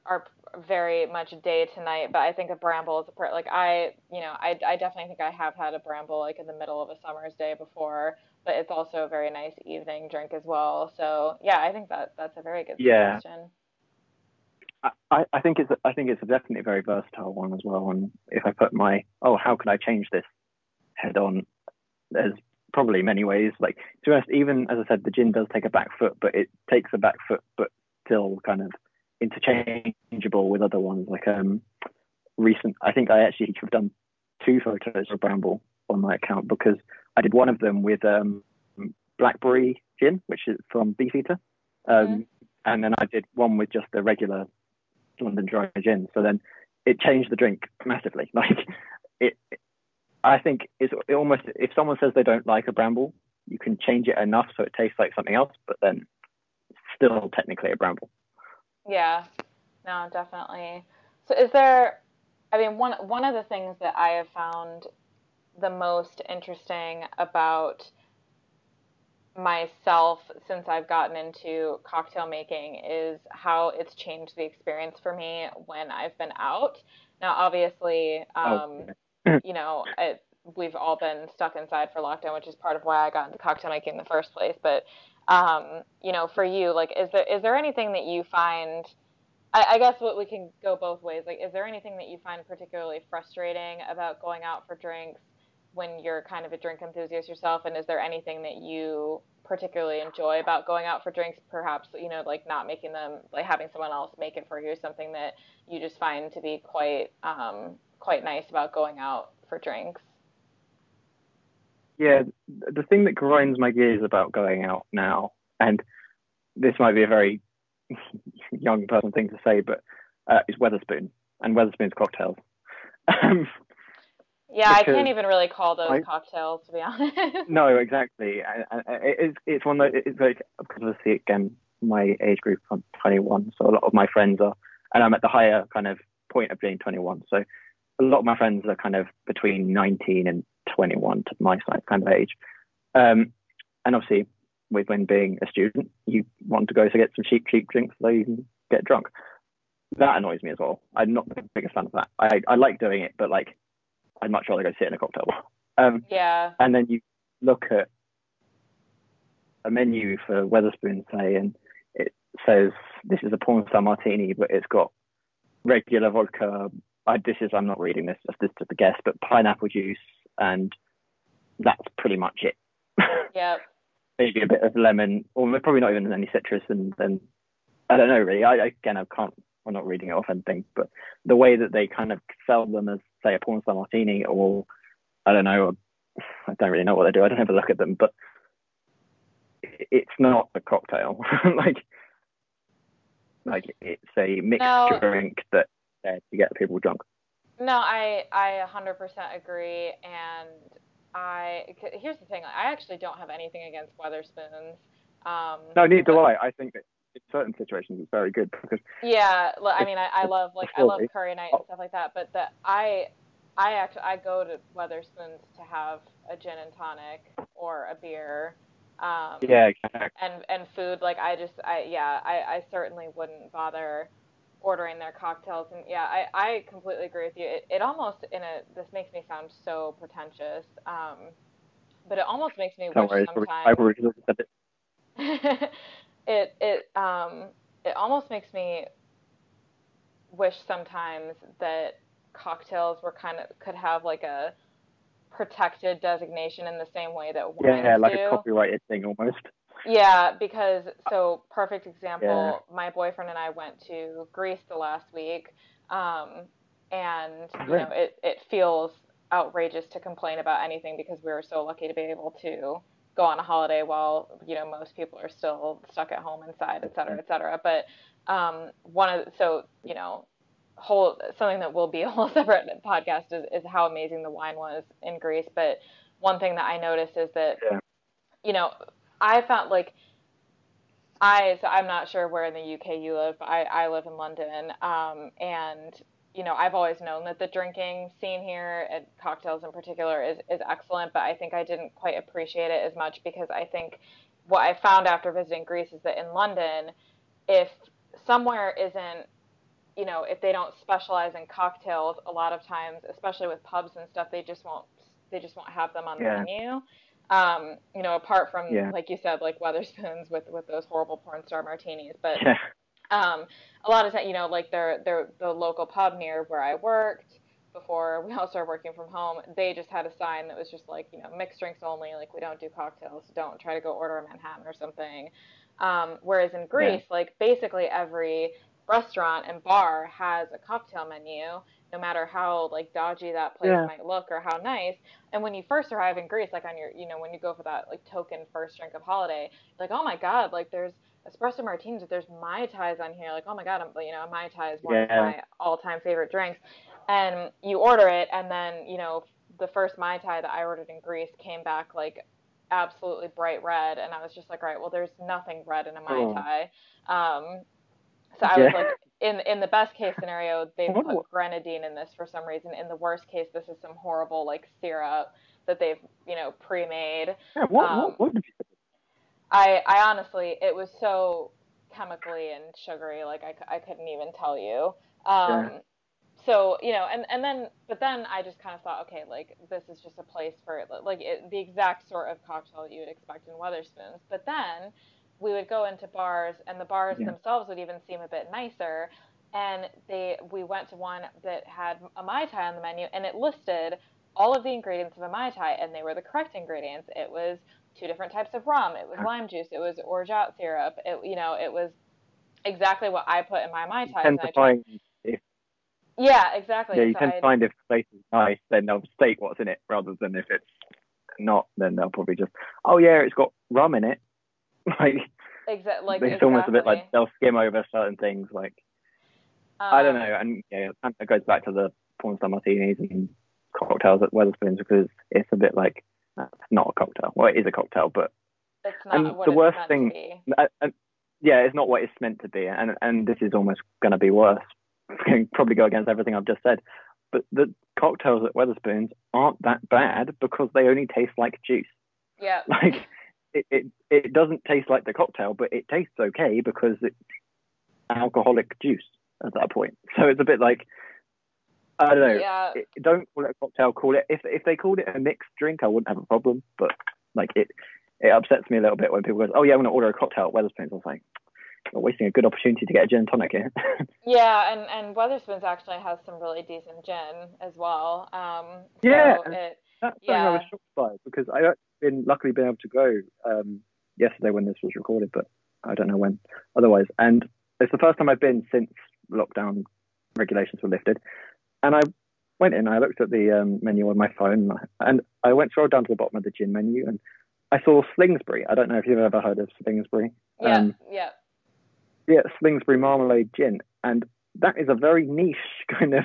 are very much day to night, but I think a bramble is a part, like I, you know, I, I definitely think I have had a bramble like in the middle of a summer's day before, but it's also a very nice evening drink as well. So yeah, I think that that's a very good yeah. I, I think it's I think it's definitely a very versatile one as well. And if I put my oh how can I change this head on, there's probably many ways. Like to be honest, even as I said, the gin does take a back foot, but it takes a back foot, but still kind of interchangeable with other ones. Like um, recent, I think I actually have done two photos of Bramble on my account because I did one of them with um, blackberry gin, which is from Beefeater, um, mm-hmm. and then I did one with just the regular London Dry gin. So then it changed the drink massively. Like it, I think it's it almost if someone says they don't like a bramble, you can change it enough so it tastes like something else, but then still technically a bramble. Yeah, no, definitely. So is there? I mean, one one of the things that I have found the most interesting about myself since I've gotten into cocktail making is how it's changed the experience for me when I've been out. Now, obviously, um, oh. you know, it, we've all been stuck inside for lockdown, which is part of why I got into cocktail making in the first place. But um, you know, for you, like, is there is there anything that you find? I, I guess what we can go both ways. Like, is there anything that you find particularly frustrating about going out for drinks when you're kind of a drink enthusiast yourself? And is there anything that you particularly enjoy about going out for drinks? Perhaps you know, like not making them, like having someone else make it for you, something that you just find to be quite um, quite nice about going out for drinks yeah, the thing that grinds my gears about going out now, and this might be a very young person thing to say, but uh, is Wetherspoon and Wetherspoon's cocktails. Um, yeah, I can't even really call those I, cocktails to be honest. no, exactly. it's it's one that it's like because obviously again my age group I'm 21, so a lot of my friends are, and I'm at the higher kind of point of being 21. So a lot of my friends are kind of between 19 and 21 to my kind of age. Um, and obviously, with when being a student, you want to go to get some cheap, cheap drinks so you can get drunk. That annoys me as well. I'm not the biggest fan of that. I, I like doing it, but like, I'd much rather go sit in a cocktail bar. Um, yeah. And then you look at a menu for Wetherspoon, say, and it says this is a porn star martini, but it's got regular vodka. I, this is I'm not reading this, this is a guess, but pineapple juice, and that's pretty much it. Yeah. Maybe a bit of lemon, or probably not even any citrus, and then I don't know really. I again I can't. I'm not reading it off anything, but the way that they kind of sell them as say a porn star martini, or I don't know, I don't really know what they do. I don't ever look at them, but it's not a cocktail. like like it's a mixed no. drink that uh, to get people drunk. No, I I 100% agree, and I here's the thing. I actually don't have anything against Wetherspoons. Um, no, neither do I. I think that in certain situations it's very good because. Yeah, I mean, I, I love like I love curry night and stuff like that, but the I I actually I go to Wetherspoons to have a gin and tonic or a beer. Um, yeah, exactly. And and food like I just I yeah I I certainly wouldn't bother ordering their cocktails and yeah i, I completely agree with you it, it almost in a this makes me sound so pretentious um, but it almost makes me Don't wish worry, sometimes it it um it almost makes me wish sometimes that cocktails were kind of could have like a protected designation in the same way that wines yeah, like do. a copyrighted thing almost. Yeah, because so perfect example. Yeah. My boyfriend and I went to Greece the last week, um, and you know it it feels outrageous to complain about anything because we were so lucky to be able to go on a holiday while you know most people are still stuck at home inside, et cetera, et cetera. But um, one of so you know whole something that will be a whole separate podcast is, is how amazing the wine was in Greece. But one thing that I noticed is that Yeah. you know I found like I so I'm not sure where in the UK you live, but I, I live in London. Um, and you know, I've always known that the drinking scene here at cocktails in particular is, is excellent, but I think I didn't quite appreciate it as much because I think what I found after visiting Greece is that in London, if somewhere isn't you know, if they don't specialize in cocktails, a lot of times, especially with pubs and stuff, they just won't they just won't have them on the menu. Um, you know, apart from Yeah. like you said, like Wetherspoons with with those horrible porn star martinis, but Yeah. Um, a lot of times, you know, like they're, they're the local pub near where I worked before we all started working from home. They just had a sign that was just like, you know, mixed drinks only. Like we don't do cocktails. Don't try to go order a Manhattan or something. Um, whereas in Greece, like basically every restaurant and bar has a cocktail menu, no matter how like dodgy that place Yeah. might look or how nice. And when you first arrive in Greece, like on your, you know, when you go for that like token first drink of holiday, like oh my god, like there's espresso martinis, there's mai tais on here. Like oh my god, I'm, you know, a mai tai is one of my all-time favorite drinks. And you order it, and then you know the first mai tai that I ordered in Greece came back like absolutely bright red, and I was just like, right, well, there's nothing red in a mai Oh. tai. Um, so I was like, in in the best case scenario, they put what- grenadine in this for some reason. In the worst case, this is some horrible like syrup that they've you know pre-made. Yeah, what, Um, what, what did you I I honestly, it was so chemically and sugary, like I, I couldn't even tell you. Um, Yeah. So you know, and and then but then I just kind of thought, okay, like this is just a place for like it, the exact sort of cocktail that you would expect in Wetherspoons. But then we would go into bars, and the bars Yeah. themselves would even seem a bit nicer. And they we went to one that had a mai tai on the menu, and it listed all of the ingredients of a mai tai, and they were the correct ingredients. It was two different types of rum. It was lime juice. It was orgeat syrup. It you know it was exactly what I put in my mai tais. tend to find if yeah, exactly. yeah, you So tend I- to find if the place is nice, then they'll state what's in it rather than if it's not, then they'll probably just oh yeah, it's got rum in it. like Exa- like it's almost a bit like they'll skim over certain things. Like I don't Um, know, and yeah, it goes back to the porn star martinis and cocktails at Wetherspoons because it's a bit like that's not a cocktail. Well, it is a cocktail, but It's not and what the it's worst meant thing- to be. yeah, it's not what it's meant to be, and and this is almost going to be worse. It's going to probably go against everything I've just said. But the cocktails at Wetherspoons aren't that bad because they only taste like juice. Yeah. Like it, it it doesn't taste like the cocktail, but it tastes okay because it's alcoholic juice at that point. So it's a bit like I don't know. Yeah. It, don't call it a cocktail. Call it if if they called it a mixed drink, I wouldn't have a problem. But like it, it upsets me a little bit when people go, "Oh yeah, I'm gonna order a cocktail at Wetherspoons." I was like, "You're wasting a good opportunity to get a gin and tonic here." Yeah, and and Wetherspoons actually has some really decent gin as well. Um, Yeah. It, That's something I was shocked by because I have been luckily been able to go um, yesterday when this was recorded, but I don't know when otherwise. And it's the first time I've been since lockdown regulations were lifted. And I went in, I looked at the um, menu on my phone, and I went scrolled down to the bottom of the gin menu, and I saw Slingsbury. I don't know if you've ever heard of Slingsbury. yeah, Um, yeah, yeah, Slingsbury marmalade gin, and that is a very niche kind of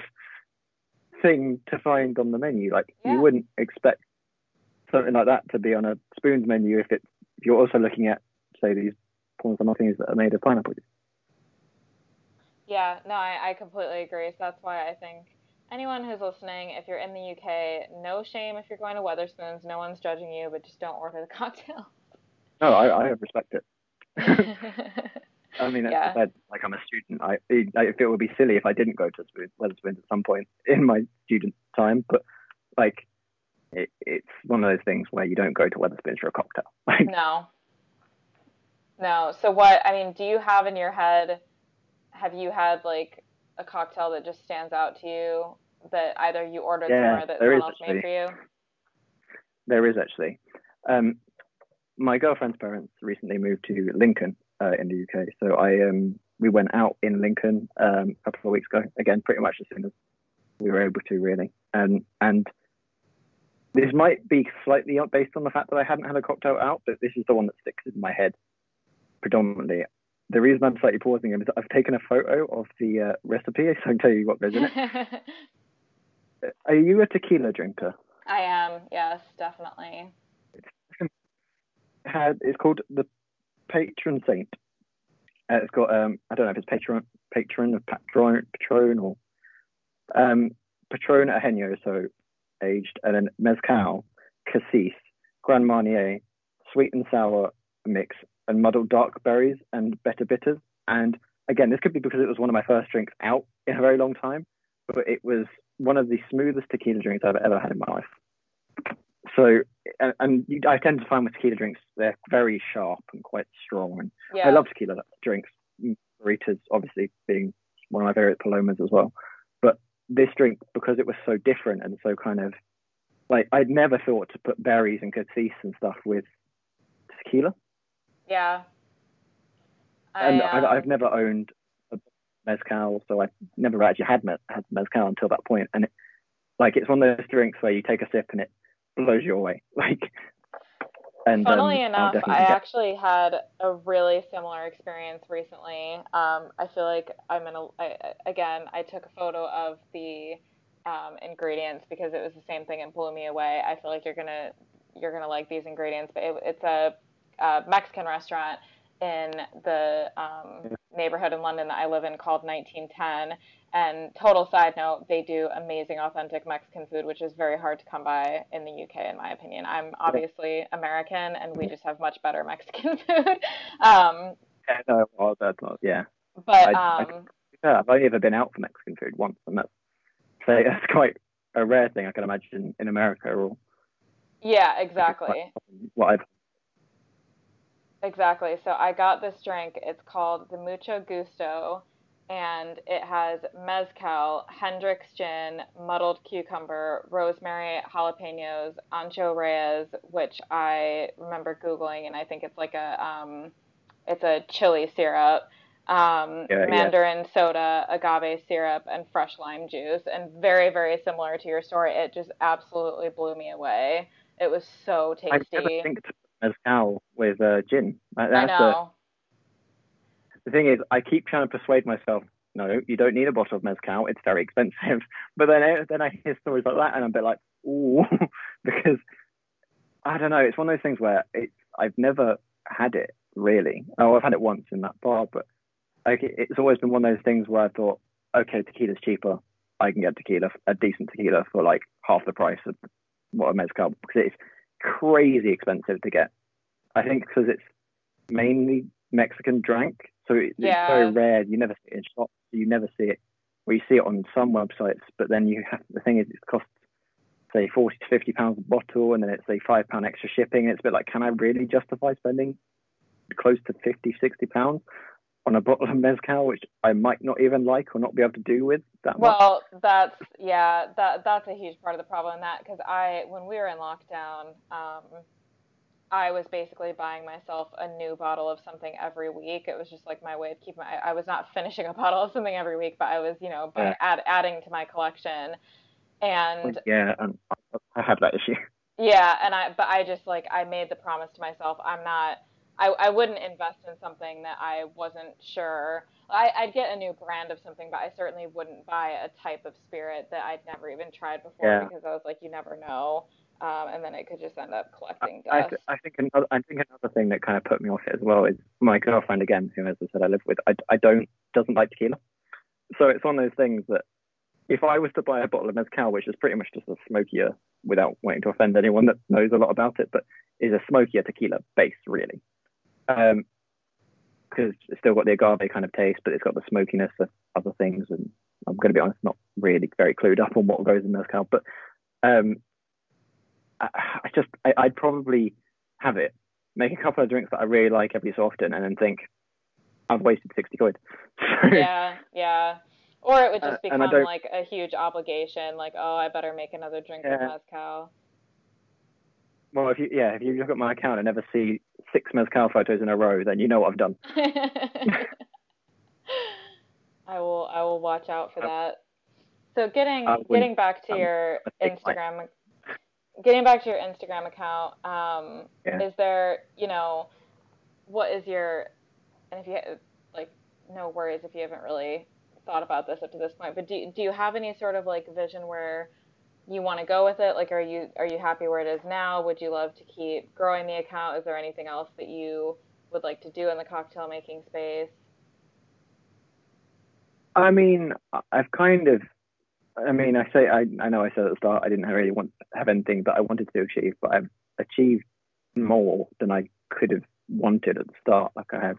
thing to find on the menu. Like Yeah. you wouldn't expect something like that to be on a spoons menu if it's if you're also looking at say these porn and things that are made of pineapple. yeah. No, I, I completely agree. So that's why I think anyone who's listening, if you're in the UK, no shame if you're going to Wetherspoons. No one's judging you, but just don't order the cocktail. No, I, I respect it. I mean, Yeah. Said, like I'm a student. I, I feel it would be silly if I didn't go to Spoon, Wetherspoons at some point in my student time. But like, it, it's one of those things where you don't go to Wetherspoons for a cocktail. Like, no. No. So what? I mean, do you have in your head? Have you had like a cocktail that just stands out to you that either you ordered Yeah, somewhere that someone else made for you? There is actually. Um, my girlfriend's parents recently moved to Lincoln uh, in the UK, so I um, we went out in Lincoln um, a couple of weeks ago. Again, pretty much as soon as we were able to, really. Um, and this might be slightly based on the fact that I hadn't had a cocktail out, but this is the one that sticks in my head predominantly. The reason I'm slightly pausing is I've taken a photo of the uh, recipe, so I can tell you what goes in it. Are you a tequila drinker? I am. Yes, definitely. had it's called the Patron Saint. Uh, it's got um I don't know if it's patron patron or patron patron or um Patron Anejo, so aged, and then mezcal, cassis, Grand Marnier, sweet and sour mix, and muddled dark berries and better bitters. And again, this could be because it was one of my first drinks out in a very long time, but it was one of the smoothest tequila drinks I've ever had in my life. So, and, and you, I tend to find with tequila drinks, they're very sharp and quite strong. And Yeah. I love tequila drinks, margaritas obviously being one of my favorite palomas as well. But this drink, because it was so different and so kind of like, I'd never thought to put berries and cassis and stuff with tequila. Yeah. I, and um, I, I've never owned a mezcal, so I've never actually had, me- had mezcal until that point. And it, like, it's one of those drinks where you take a sip and it blows you away. Like, and Funnily um, enough, I get- actually had a really similar experience recently. Um, I feel like I'm in a, I, I- again, I took a photo of the um, ingredients because it was the same thing. and blew me away. I feel like you're gonna, you're gonna like these ingredients, but it, it's a, a Mexican restaurant in the um, neighborhood in London that I live in called 1910. And total side note, they do amazing, authentic Mexican food, which is very hard to come by in the UK, in my opinion. I'm obviously American, and we just have much better Mexican food. Um, Yeah, no, well, that's not, yeah. but I- I- um, Yeah, I've only ever been out for Mexican food once, and that's so that's quite a rare thing I can imagine in America or yeah, exactly. what I've Exactly. So I got this drink. It's called the Mucho Gusto, and it has mezcal, Hendrick's gin, muddled cucumber, rosemary, jalapenos, ancho reyes, which I remember googling, and I think it's like a um, it's a chili syrup. Um, Yeah, yeah. mandarin soda, agave syrup, and fresh lime juice, and very, very similar to your story. It just absolutely blew me away. It was so I've never tasty. synced mezcal with uh, gin. That- I That's the, know. the thing is, I keep trying to persuade myself, no, you don't need a bottle of mezcal. It's very expensive. But then, I- then I hear stories like that, and I'm a bit like, ooh, because I don't know. It's one of those things where it's I've never had it really. Oh, I've had it once in that bar, but like it's always been one of those things where I thought, okay, tequila's cheaper. I can get tequila, a decent tequila, for like half the price of what a mezcal because it's crazy expensive to get. I think because it's mainly Mexican drank, so it, Yeah. it's so rare. You never see it in shops. You never see it. Well, you see it on some websites, but then you have the thing is it costs say forty to fifty pounds a bottle, and then it's a five pound extra shipping. And it's a bit like, can I really justify spending close to 50, 60 pounds on a bottle of mezcal, which I might not even like or not be able to do with that much? Well, that's yeah, that that's a huge part of the problem in that because I when we were in lockdown, um, I was basically buying myself a new bottle of something every week. It was just like my way of keeping. I, I was not finishing a bottle of something every week, but I was you know Yeah. add, adding to my collection. And yeah, I have that issue. yeah, and I but I just like I made the promise to myself I'm not I, I wouldn't invest in something that I wasn't sure. I, I'd get a new brand of something, but I certainly wouldn't buy a type of spirit that I'd never even tried before Yeah. because I was like, you never know, um, and then it could just end up collecting I, dust. th- I think another, I think another thing that kind of put me off it as well is my girlfriend again, who as I said I live with. I, I don't doesn't like tequila, so it's one of those things that if I was to buy a bottle of mezcal, which is pretty much just a smokier, without wanting to offend anyone that knows a lot about it, but is a smokier tequila base really, um, because it's still got the agave kind of taste, but it's got the smokiness of other things. And I'm going to be honest, not really very clued up on what goes in mezcal, but um, I, I just I, I'd probably have it make a couple of drinks that I really like every so often, and then think I've wasted sixty quid. yeah, yeah. Or it would just become uh, like a huge obligation, like, oh, I better make another drink yeah. of mezcal. Well, if you yeah, if you look at my account and never see six mezcal photos in a row, then you know what I've done. I will I will watch out for that. So getting getting back to um, your Instagram, getting back to your Instagram account, um, yeah. is there you know, what is your, and if you like, no worries if you haven't really thought about this up to this point, but do do you have any sort of like vision where you want to go with it? Like, are you are you happy where it is now? Would you love to keep growing the account? Is there anything else that you would like to do in the cocktail making space? I mean, I've kind of, I mean, I say, I, I know I said at the start I didn't really want have anything that I wanted to achieve, but I've achieved more than I could have wanted at the start. Like I have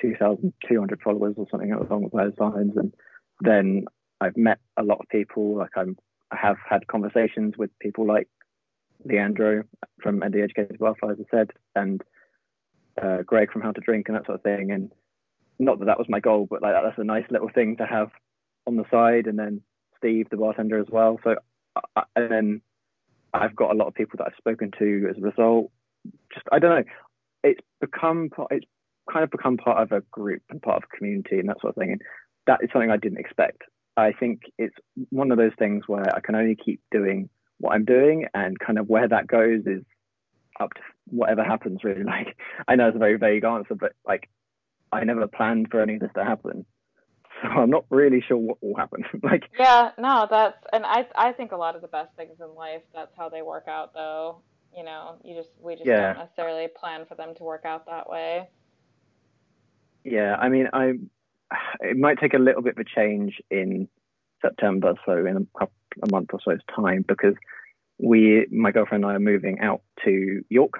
2,200 followers or something along those lines, and then I've met a lot of people. Like I'm I have had conversations with people like Leandro from The Educated Barfly, as I said, and uh, Greg from How to Drink and that sort of thing. And not that that was my goal, but like that's a nice little thing to have on the side. And then Steve, the bartender, as well. So, uh, and then I've got a lot of people that I've spoken to as a result. Just I don't know. It's become it's kind of become part of a group and part of a community and that sort of thing. And that is something I didn't expect. I think it's one of those things where I can only keep doing what I'm doing, and kind of where that goes is up to whatever happens. Really, like I know it's a very vague answer, but like I never planned for any of this to happen, so I'm not really sure what will happen. like yeah, no, that's and I I think a lot of the best things in life that's how they work out though. You know, you just we just yeah. don't necessarily plan for them to work out that way. Yeah, I mean, I it might take a little bit of a change in September, so in a, a month or so's time, because we, my girlfriend and I, are moving out to York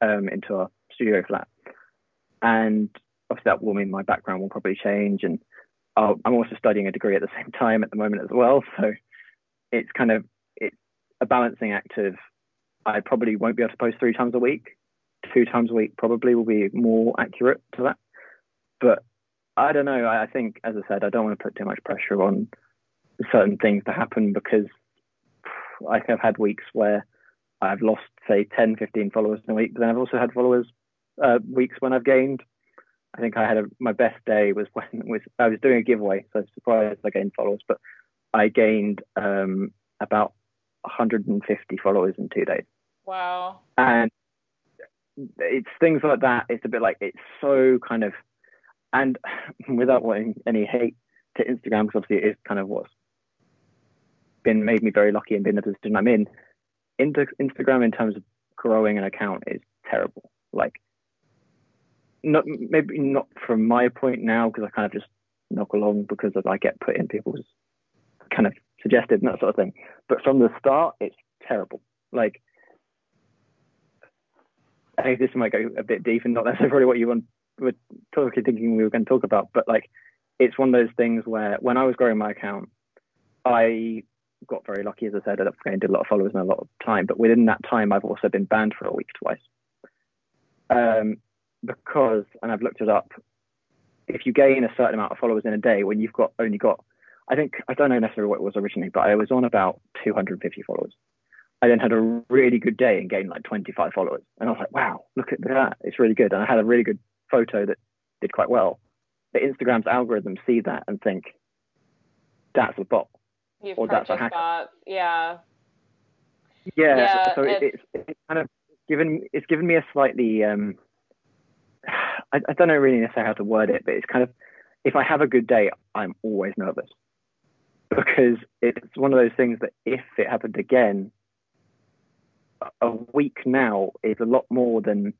um, into our studio flat, and obviously that will mean my background will probably change, and i I'm also studying a degree at the same time at the moment as well, so it's kind of it's a balancing act of I probably won't be able to post three times a week. Two times a week probably will be more accurate to that. But I don't know. I think, as I said, I don't want to put too much pressure on certain things to happen because I have had weeks where I've lost, say, 10, 15 followers in a week. But then I've also had followers uh, weeks when I've gained. I think I had a, my best day was when was I was doing a giveaway, so I was surprised I gained followers, but I gained um, about 150 followers in two days. Wow! And it's things like that. It's a bit like it's so kind of and without wanting any hate to Instagram, because obviously it is kind of what's been made me very lucky and been the position I'm in. Instagram, in terms of growing an account, is terrible. Like, not maybe not from my point now because I kind of just knock along because I get put in people's kind of suggested and that sort of thing. But from the start, it's terrible. Like, I think this might go a bit deep and not necessarily what you want were totally thinking we were going to talk about, but like it's one of those things where when I was growing my account, I got very lucky, as I said, I gained a lot of followers in a lot of time. But within that time, I've also been banned for a week twice. Um, because, and I've looked it up, if you gain a certain amount of followers in a day, when you've got only got, I think I don't know necessarily what it was originally, but I was on about 250 followers. I then had a really good day and gained like 25 followers, and I was like, wow, look at that, it's really good. And I had a really good photo that did quite well. But Instagram's algorithms see that and think that's a bot You've or that's a hacker. Bots. Yeah. Yeah. yeah so it's, it's, it's, kind of given it's given me a slightly um, I, I don't know really necessarily how to word it, but it's kind of if I have a good day, I'm always nervous because it's one of those things that if it happened again, a week now is a lot more than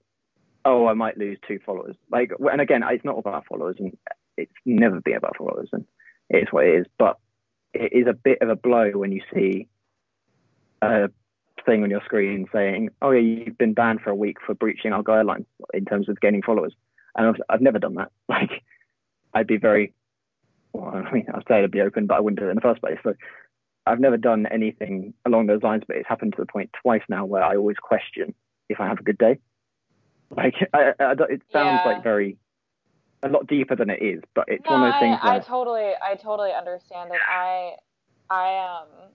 oh, I might lose two followers. Like, and again, it's not about followers, and it's never been about followers, and it is what it is. But it is a bit of a blow when you see a thing on your screen saying, "Oh yeah, you've been banned for a week for breaching our guidelines in terms of gaining followers," and I've, I've never done that. Like, I'd be very, well, I mean, I'd say I'd be open, but I wouldn't do it in the first place. So. I've never done anything along those lines, but it's happened to the point twice now where I always question if I have a good day Like I, I, it sounds Yeah. like very a lot deeper than it is, but it's no, one of those things I, I totally, I totally understand it. I, I um,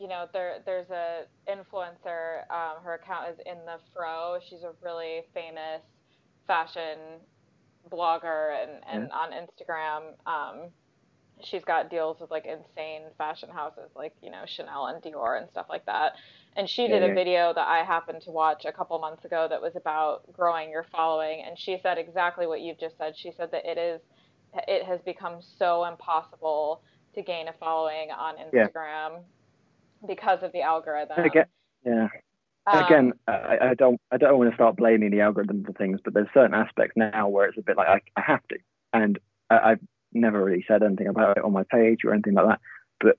you know, there, there's a influencer. Um, her account is in the fro. She's a really famous fashion blogger and, and on Instagram. Um, she's got deals with like insane fashion houses like you know Chanel and Dior and stuff like that. And she Yeah, did a video that I happened to watch a couple months ago that was about growing your following. And she said exactly what you've just said. She said that it is, it has become so impossible to gain a following on Yeah. Instagram because of the algorithm. Again, yeah. Um, again, I, I don't, I don't want to start blaming the algorithm for things, but there's certain aspects now where it's a bit like I, I have to, and I, I've never really said anything about it on my page or anything like that. But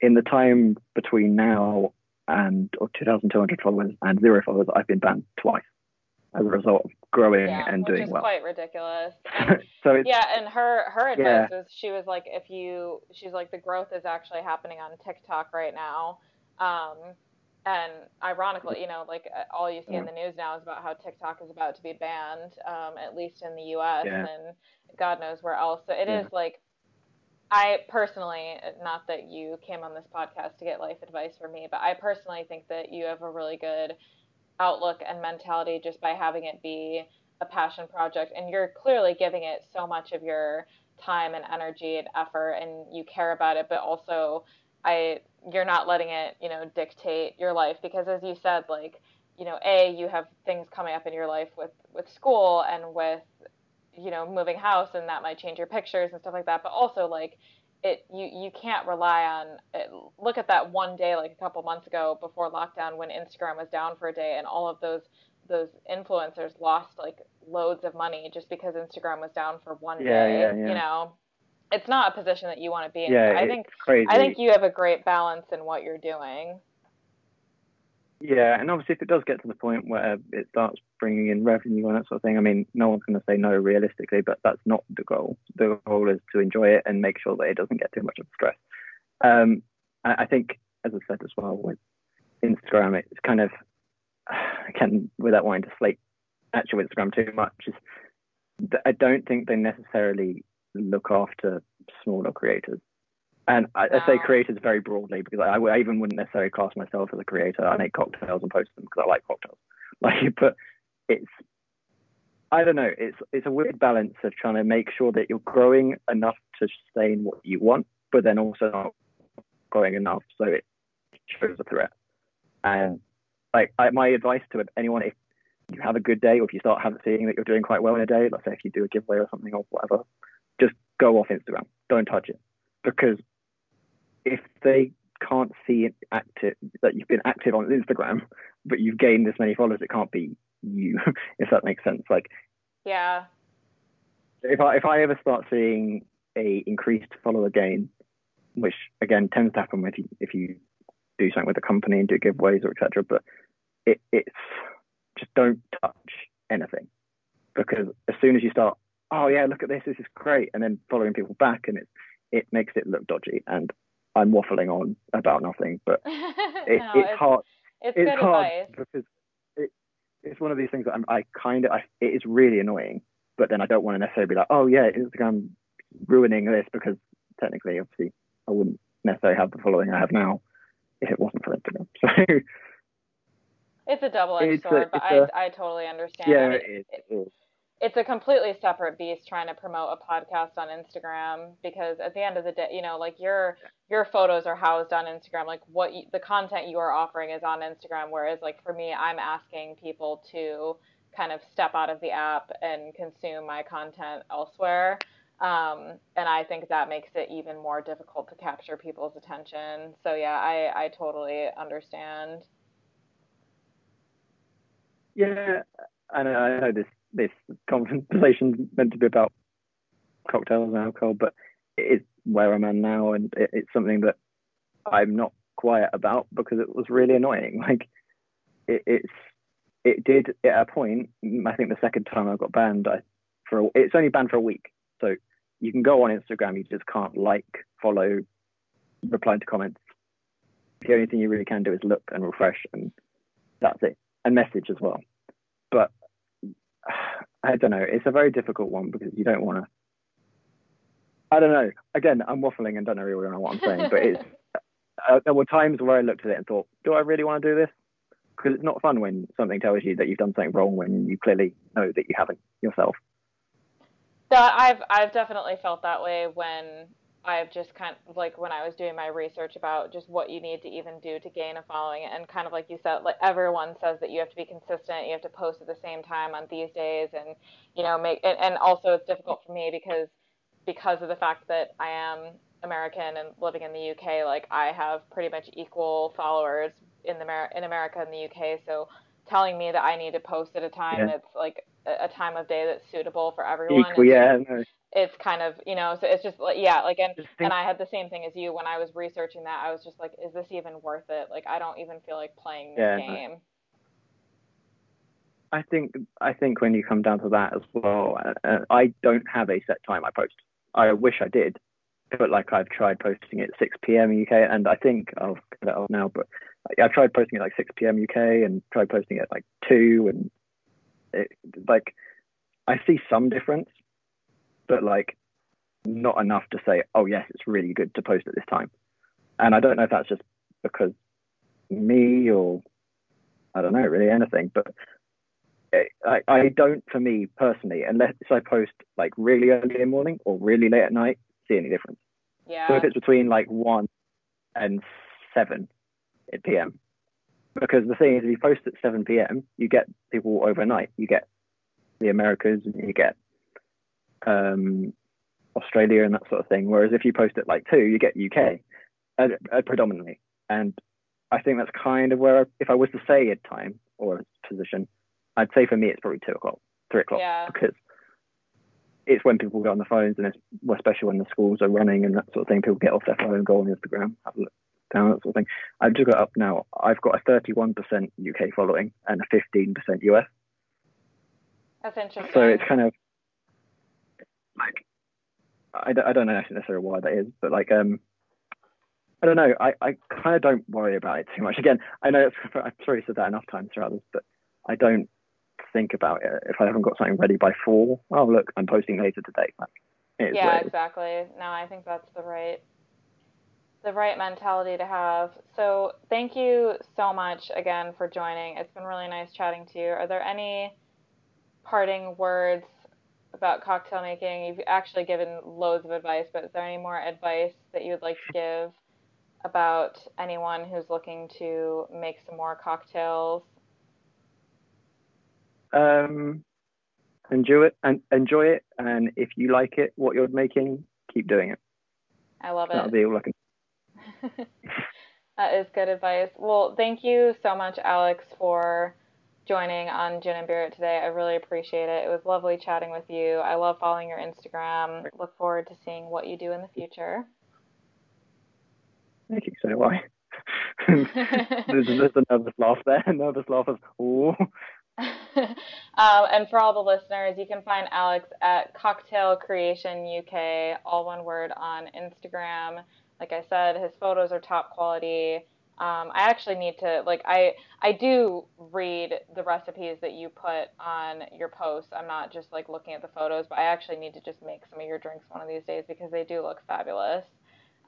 in the time between now and or 2,200 followers and zero followers, I've been banned twice as a result of growing yeah, and which doing is well. quite ridiculous. So it's yeah, and her her Yeah. advice was she was like, if you, she's like, the growth is actually happening on TikTok right now. Um, and ironically, you know, like uh, all you see in the news now is about how TikTok is about to be banned, um, at least in the U.S. Yeah. and God knows where else. So it is Yeah. like, I personally, not that you came on this podcast to get life advice from me, but I personally think that you have a really good outlook and mentality just by having it be a passion project and you're clearly giving it so much of your time and energy and effort and you care about it but also I you're not letting it you know dictate your life because as you said like you know a you have things coming up in your life with with school and with you know moving house and that might change your pictures and stuff like that but also like it you you can't rely on it. look at that one day like a couple months ago before lockdown when Instagram was down for a day and all of those those influencers lost like loads of money just because Instagram was down for one Yeah, day yeah, yeah. you know it's not a position that you want to be in yeah, I think crazy. I think you have a great balance in what you're doing Yeah, and obviously, if it does get to the point where it starts bringing in revenue and that sort of thing, I mean, no one's going to say no realistically, but that's not the goal. The goal is to enjoy it and make sure that it doesn't get too much of a stress. Um, I, I think, as I said as well, with Instagram, it's kind of, again, without wanting to slate actual Instagram too much, is I don't think they necessarily look after smaller creators. And I, I say creators very broadly because I, I even wouldn't necessarily class myself as a creator. I make cocktails and post them because I like cocktails. Like, but it's I don't know. It's it's a weird balance of trying to make sure that you're growing enough to sustain what you want, but then also not growing enough so it shows a threat. And like I, my advice to anyone, if you have a good day or if you start having seeing that you're doing quite well in a day, let's say if you do a giveaway or something or whatever, just go off Instagram. Don't touch it because if they can't see it active that you've been active on Instagram, but you've gained this many followers, it can't be you, if that makes sense. Like yeah if I if I ever start seeing a increased follower gain, which again tends to happen if you if you do something with a company and do giveaways or etc. But it it's just don't touch anything because as soon as you start, oh yeah, look at this, this is great, and then following people back, and it it makes it look dodgy. And I'm waffling on about nothing, but it, no, it's, it's, hard it's it's good hard advice because it, it's one of these things that I'm, I kind of, I, it is really annoying, but then I don't want to necessarily be like, oh yeah, Instagram ruining this because technically, obviously, I wouldn't necessarily have the following I have now if it wasn't for Instagram. So It's a double-edged It's a- sword, but it's I I totally understand. yeah, it. It is. It's a completely separate beast trying to promote a podcast on Instagram because at the end of the day, you know, like your your photos are housed on Instagram, like what you, the content you are offering is on Instagram. Whereas, like for me, I'm asking people to kind of step out of the app and consume my content elsewhere. Um, and I think that makes it even more difficult to capture people's attention. So yeah, I I totally understand. Yeah, I know, I know this this conversation's meant to be about cocktails and alcohol, but it is where I'm at now, and it, it's something that I'm not quiet about because it was really annoying. Like it, it's it did at a point. I think the second time I got banned, I for a, it's only banned for a week, so you can go on Instagram, you just can't like, follow, reply to comments. The only thing you really can do is look and refresh, and that's it, and message as well. But I don't know. It's a very difficult one because you don't want to. I don't know. Again, I'm waffling and don't know really know what I'm saying, but it's. Uh, there were times where I looked at it and thought, "Do I really want to do this?" Because it's not fun when something tells you that you've done something wrong when you clearly know that you haven't yourself. That I've I've definitely felt that way when I've just kind of like when I was doing my research about just what you need to even do to gain a following and kind of like you said like everyone says that you have to be consistent you have to post at the same time on these days and you know make and, and also it's difficult for me because because of the fact that I am American and living in the UK like I have pretty much equal followers in the in America and the UK so telling me that I need to post at a time yeah. that's like a time of day that's suitable for everyone. Equal, yeah, no it's kind of you know so it's just like yeah like and, and i had the same thing as you when i was researching that i was just like is this even worth it? Like i don't even feel like playing this yeah, game. I think i think when you come down to that as well uh, i don't have a set time i post. I wish i did but like i've tried posting at 6 p.m uk and i think i'll get it off now but i've tried posting it like 6 p.m uk and tried posting it like 2 and it, like i see some difference but like not enough to say, oh yes, it's really good to post at this time. And I don't know if that's just because me or I don't know really anything, but eh, I, I don't for me personally, unless I post like really early in the morning or really late at night, see any difference. Yeah. So if it's between like one and seven at PM, because the thing is, if you post at seven PM, you get people overnight. You get the Americas, and you get um, Australia and that sort of thing. Whereas if you post it like two, you get UK uh, uh, predominantly. And I think that's kind of where, I, if I was to say a time or a position, I'd say for me it's probably two o'clock, three o'clock, yeah. because it's when people get on the phones, and it's especially when the schools are running and that sort of thing. People get off their phone, go on Instagram, have a look down, that sort of thing. I've just got up now. I've got a 31% UK following and a 15% US. That's interesting. So it's kind of like I, I don't know necessarily why that is, but like um I don't know. I, I kind of don't worry about it too much. Again, I know it's, I've probably said that enough times throughout others, but I don't think about it if I haven't got something ready by four. Oh, look, I'm posting later today. Like, yeah, exactly. No, I think that's the right the right mentality to have. So, thank you so much again for joining. It's been really nice chatting to you. Are there any parting words about cocktail making. You've actually given loads of advice, but is there any more advice that you would like to give about anyone who's looking to make some more cocktails? Um, enjoy it and enjoy it, and if you like it, what you're making, keep doing it. I love it. That'll be all I can. that is good advice. Well, thank you so much, Alex, for joining on Gin and Beer today. I really appreciate it. It was lovely chatting with you. I love following your Instagram. Look forward to seeing what you do in the future. Thank you. So do I. there's, there's a nervous laugh there. A nervous laugh of, oh. um, and for all the listeners, you can find Alex at Cocktail Creation UK, all one word on Instagram. Like I said, his photos are top quality. Um, I actually need to like I I do read the recipes that you put on your posts. I'm not just like looking at the photos, but I actually need to just make some of your drinks one of these days because they do look fabulous.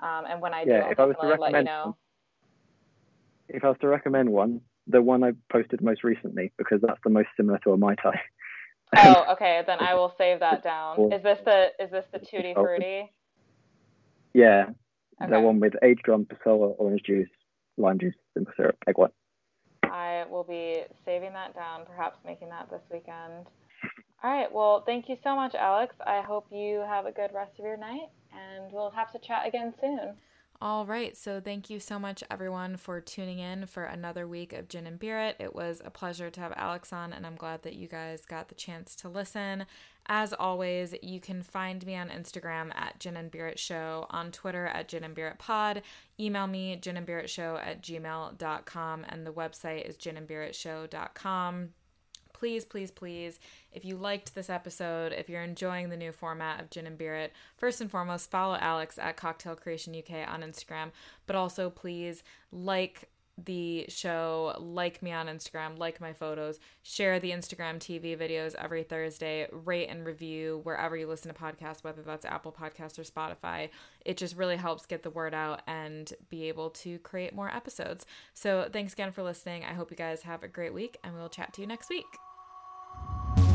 Um, and when I yeah, do, I'll definitely let you know. If I was to recommend one, the one I posted most recently because that's the most similar to a mai tai. oh, okay. Then I will save that down. Is this the is this the tutti frutti? Yeah, okay. the one with aged rum, passoa, orange juice, juice, simple syrup, egg white. I will be saving that down, perhaps making that this weekend. All right. Well, thank you so much, Alex. I hope you have a good rest of your night, and we'll have to chat again soon. All right. So, thank you so much, everyone, for tuning in for another week of Gin and Beer It was a pleasure to have Alex on, and I'm glad that you guys got the chance to listen. As always, you can find me on Instagram at Gin and Beer Show, on Twitter at Gin and Beer Pod. Email me, Gin and Beer Show at gmail.com, and the website is ginandbeershow.com. Please, please, please, if you liked this episode, if you're enjoying the new format of Gin and Beer It, first and foremost, follow Alex at Cocktail Creation UK on Instagram, but also please like, the show, like me on Instagram, like my photos, share the Instagram TV videos every Thursday, rate and review wherever you listen to podcasts, whether that's Apple Podcasts or Spotify. It just really helps get the word out and be able to create more episodes. So thanks again for listening. I hope you guys have a great week and we'll chat to you next week. Thank you.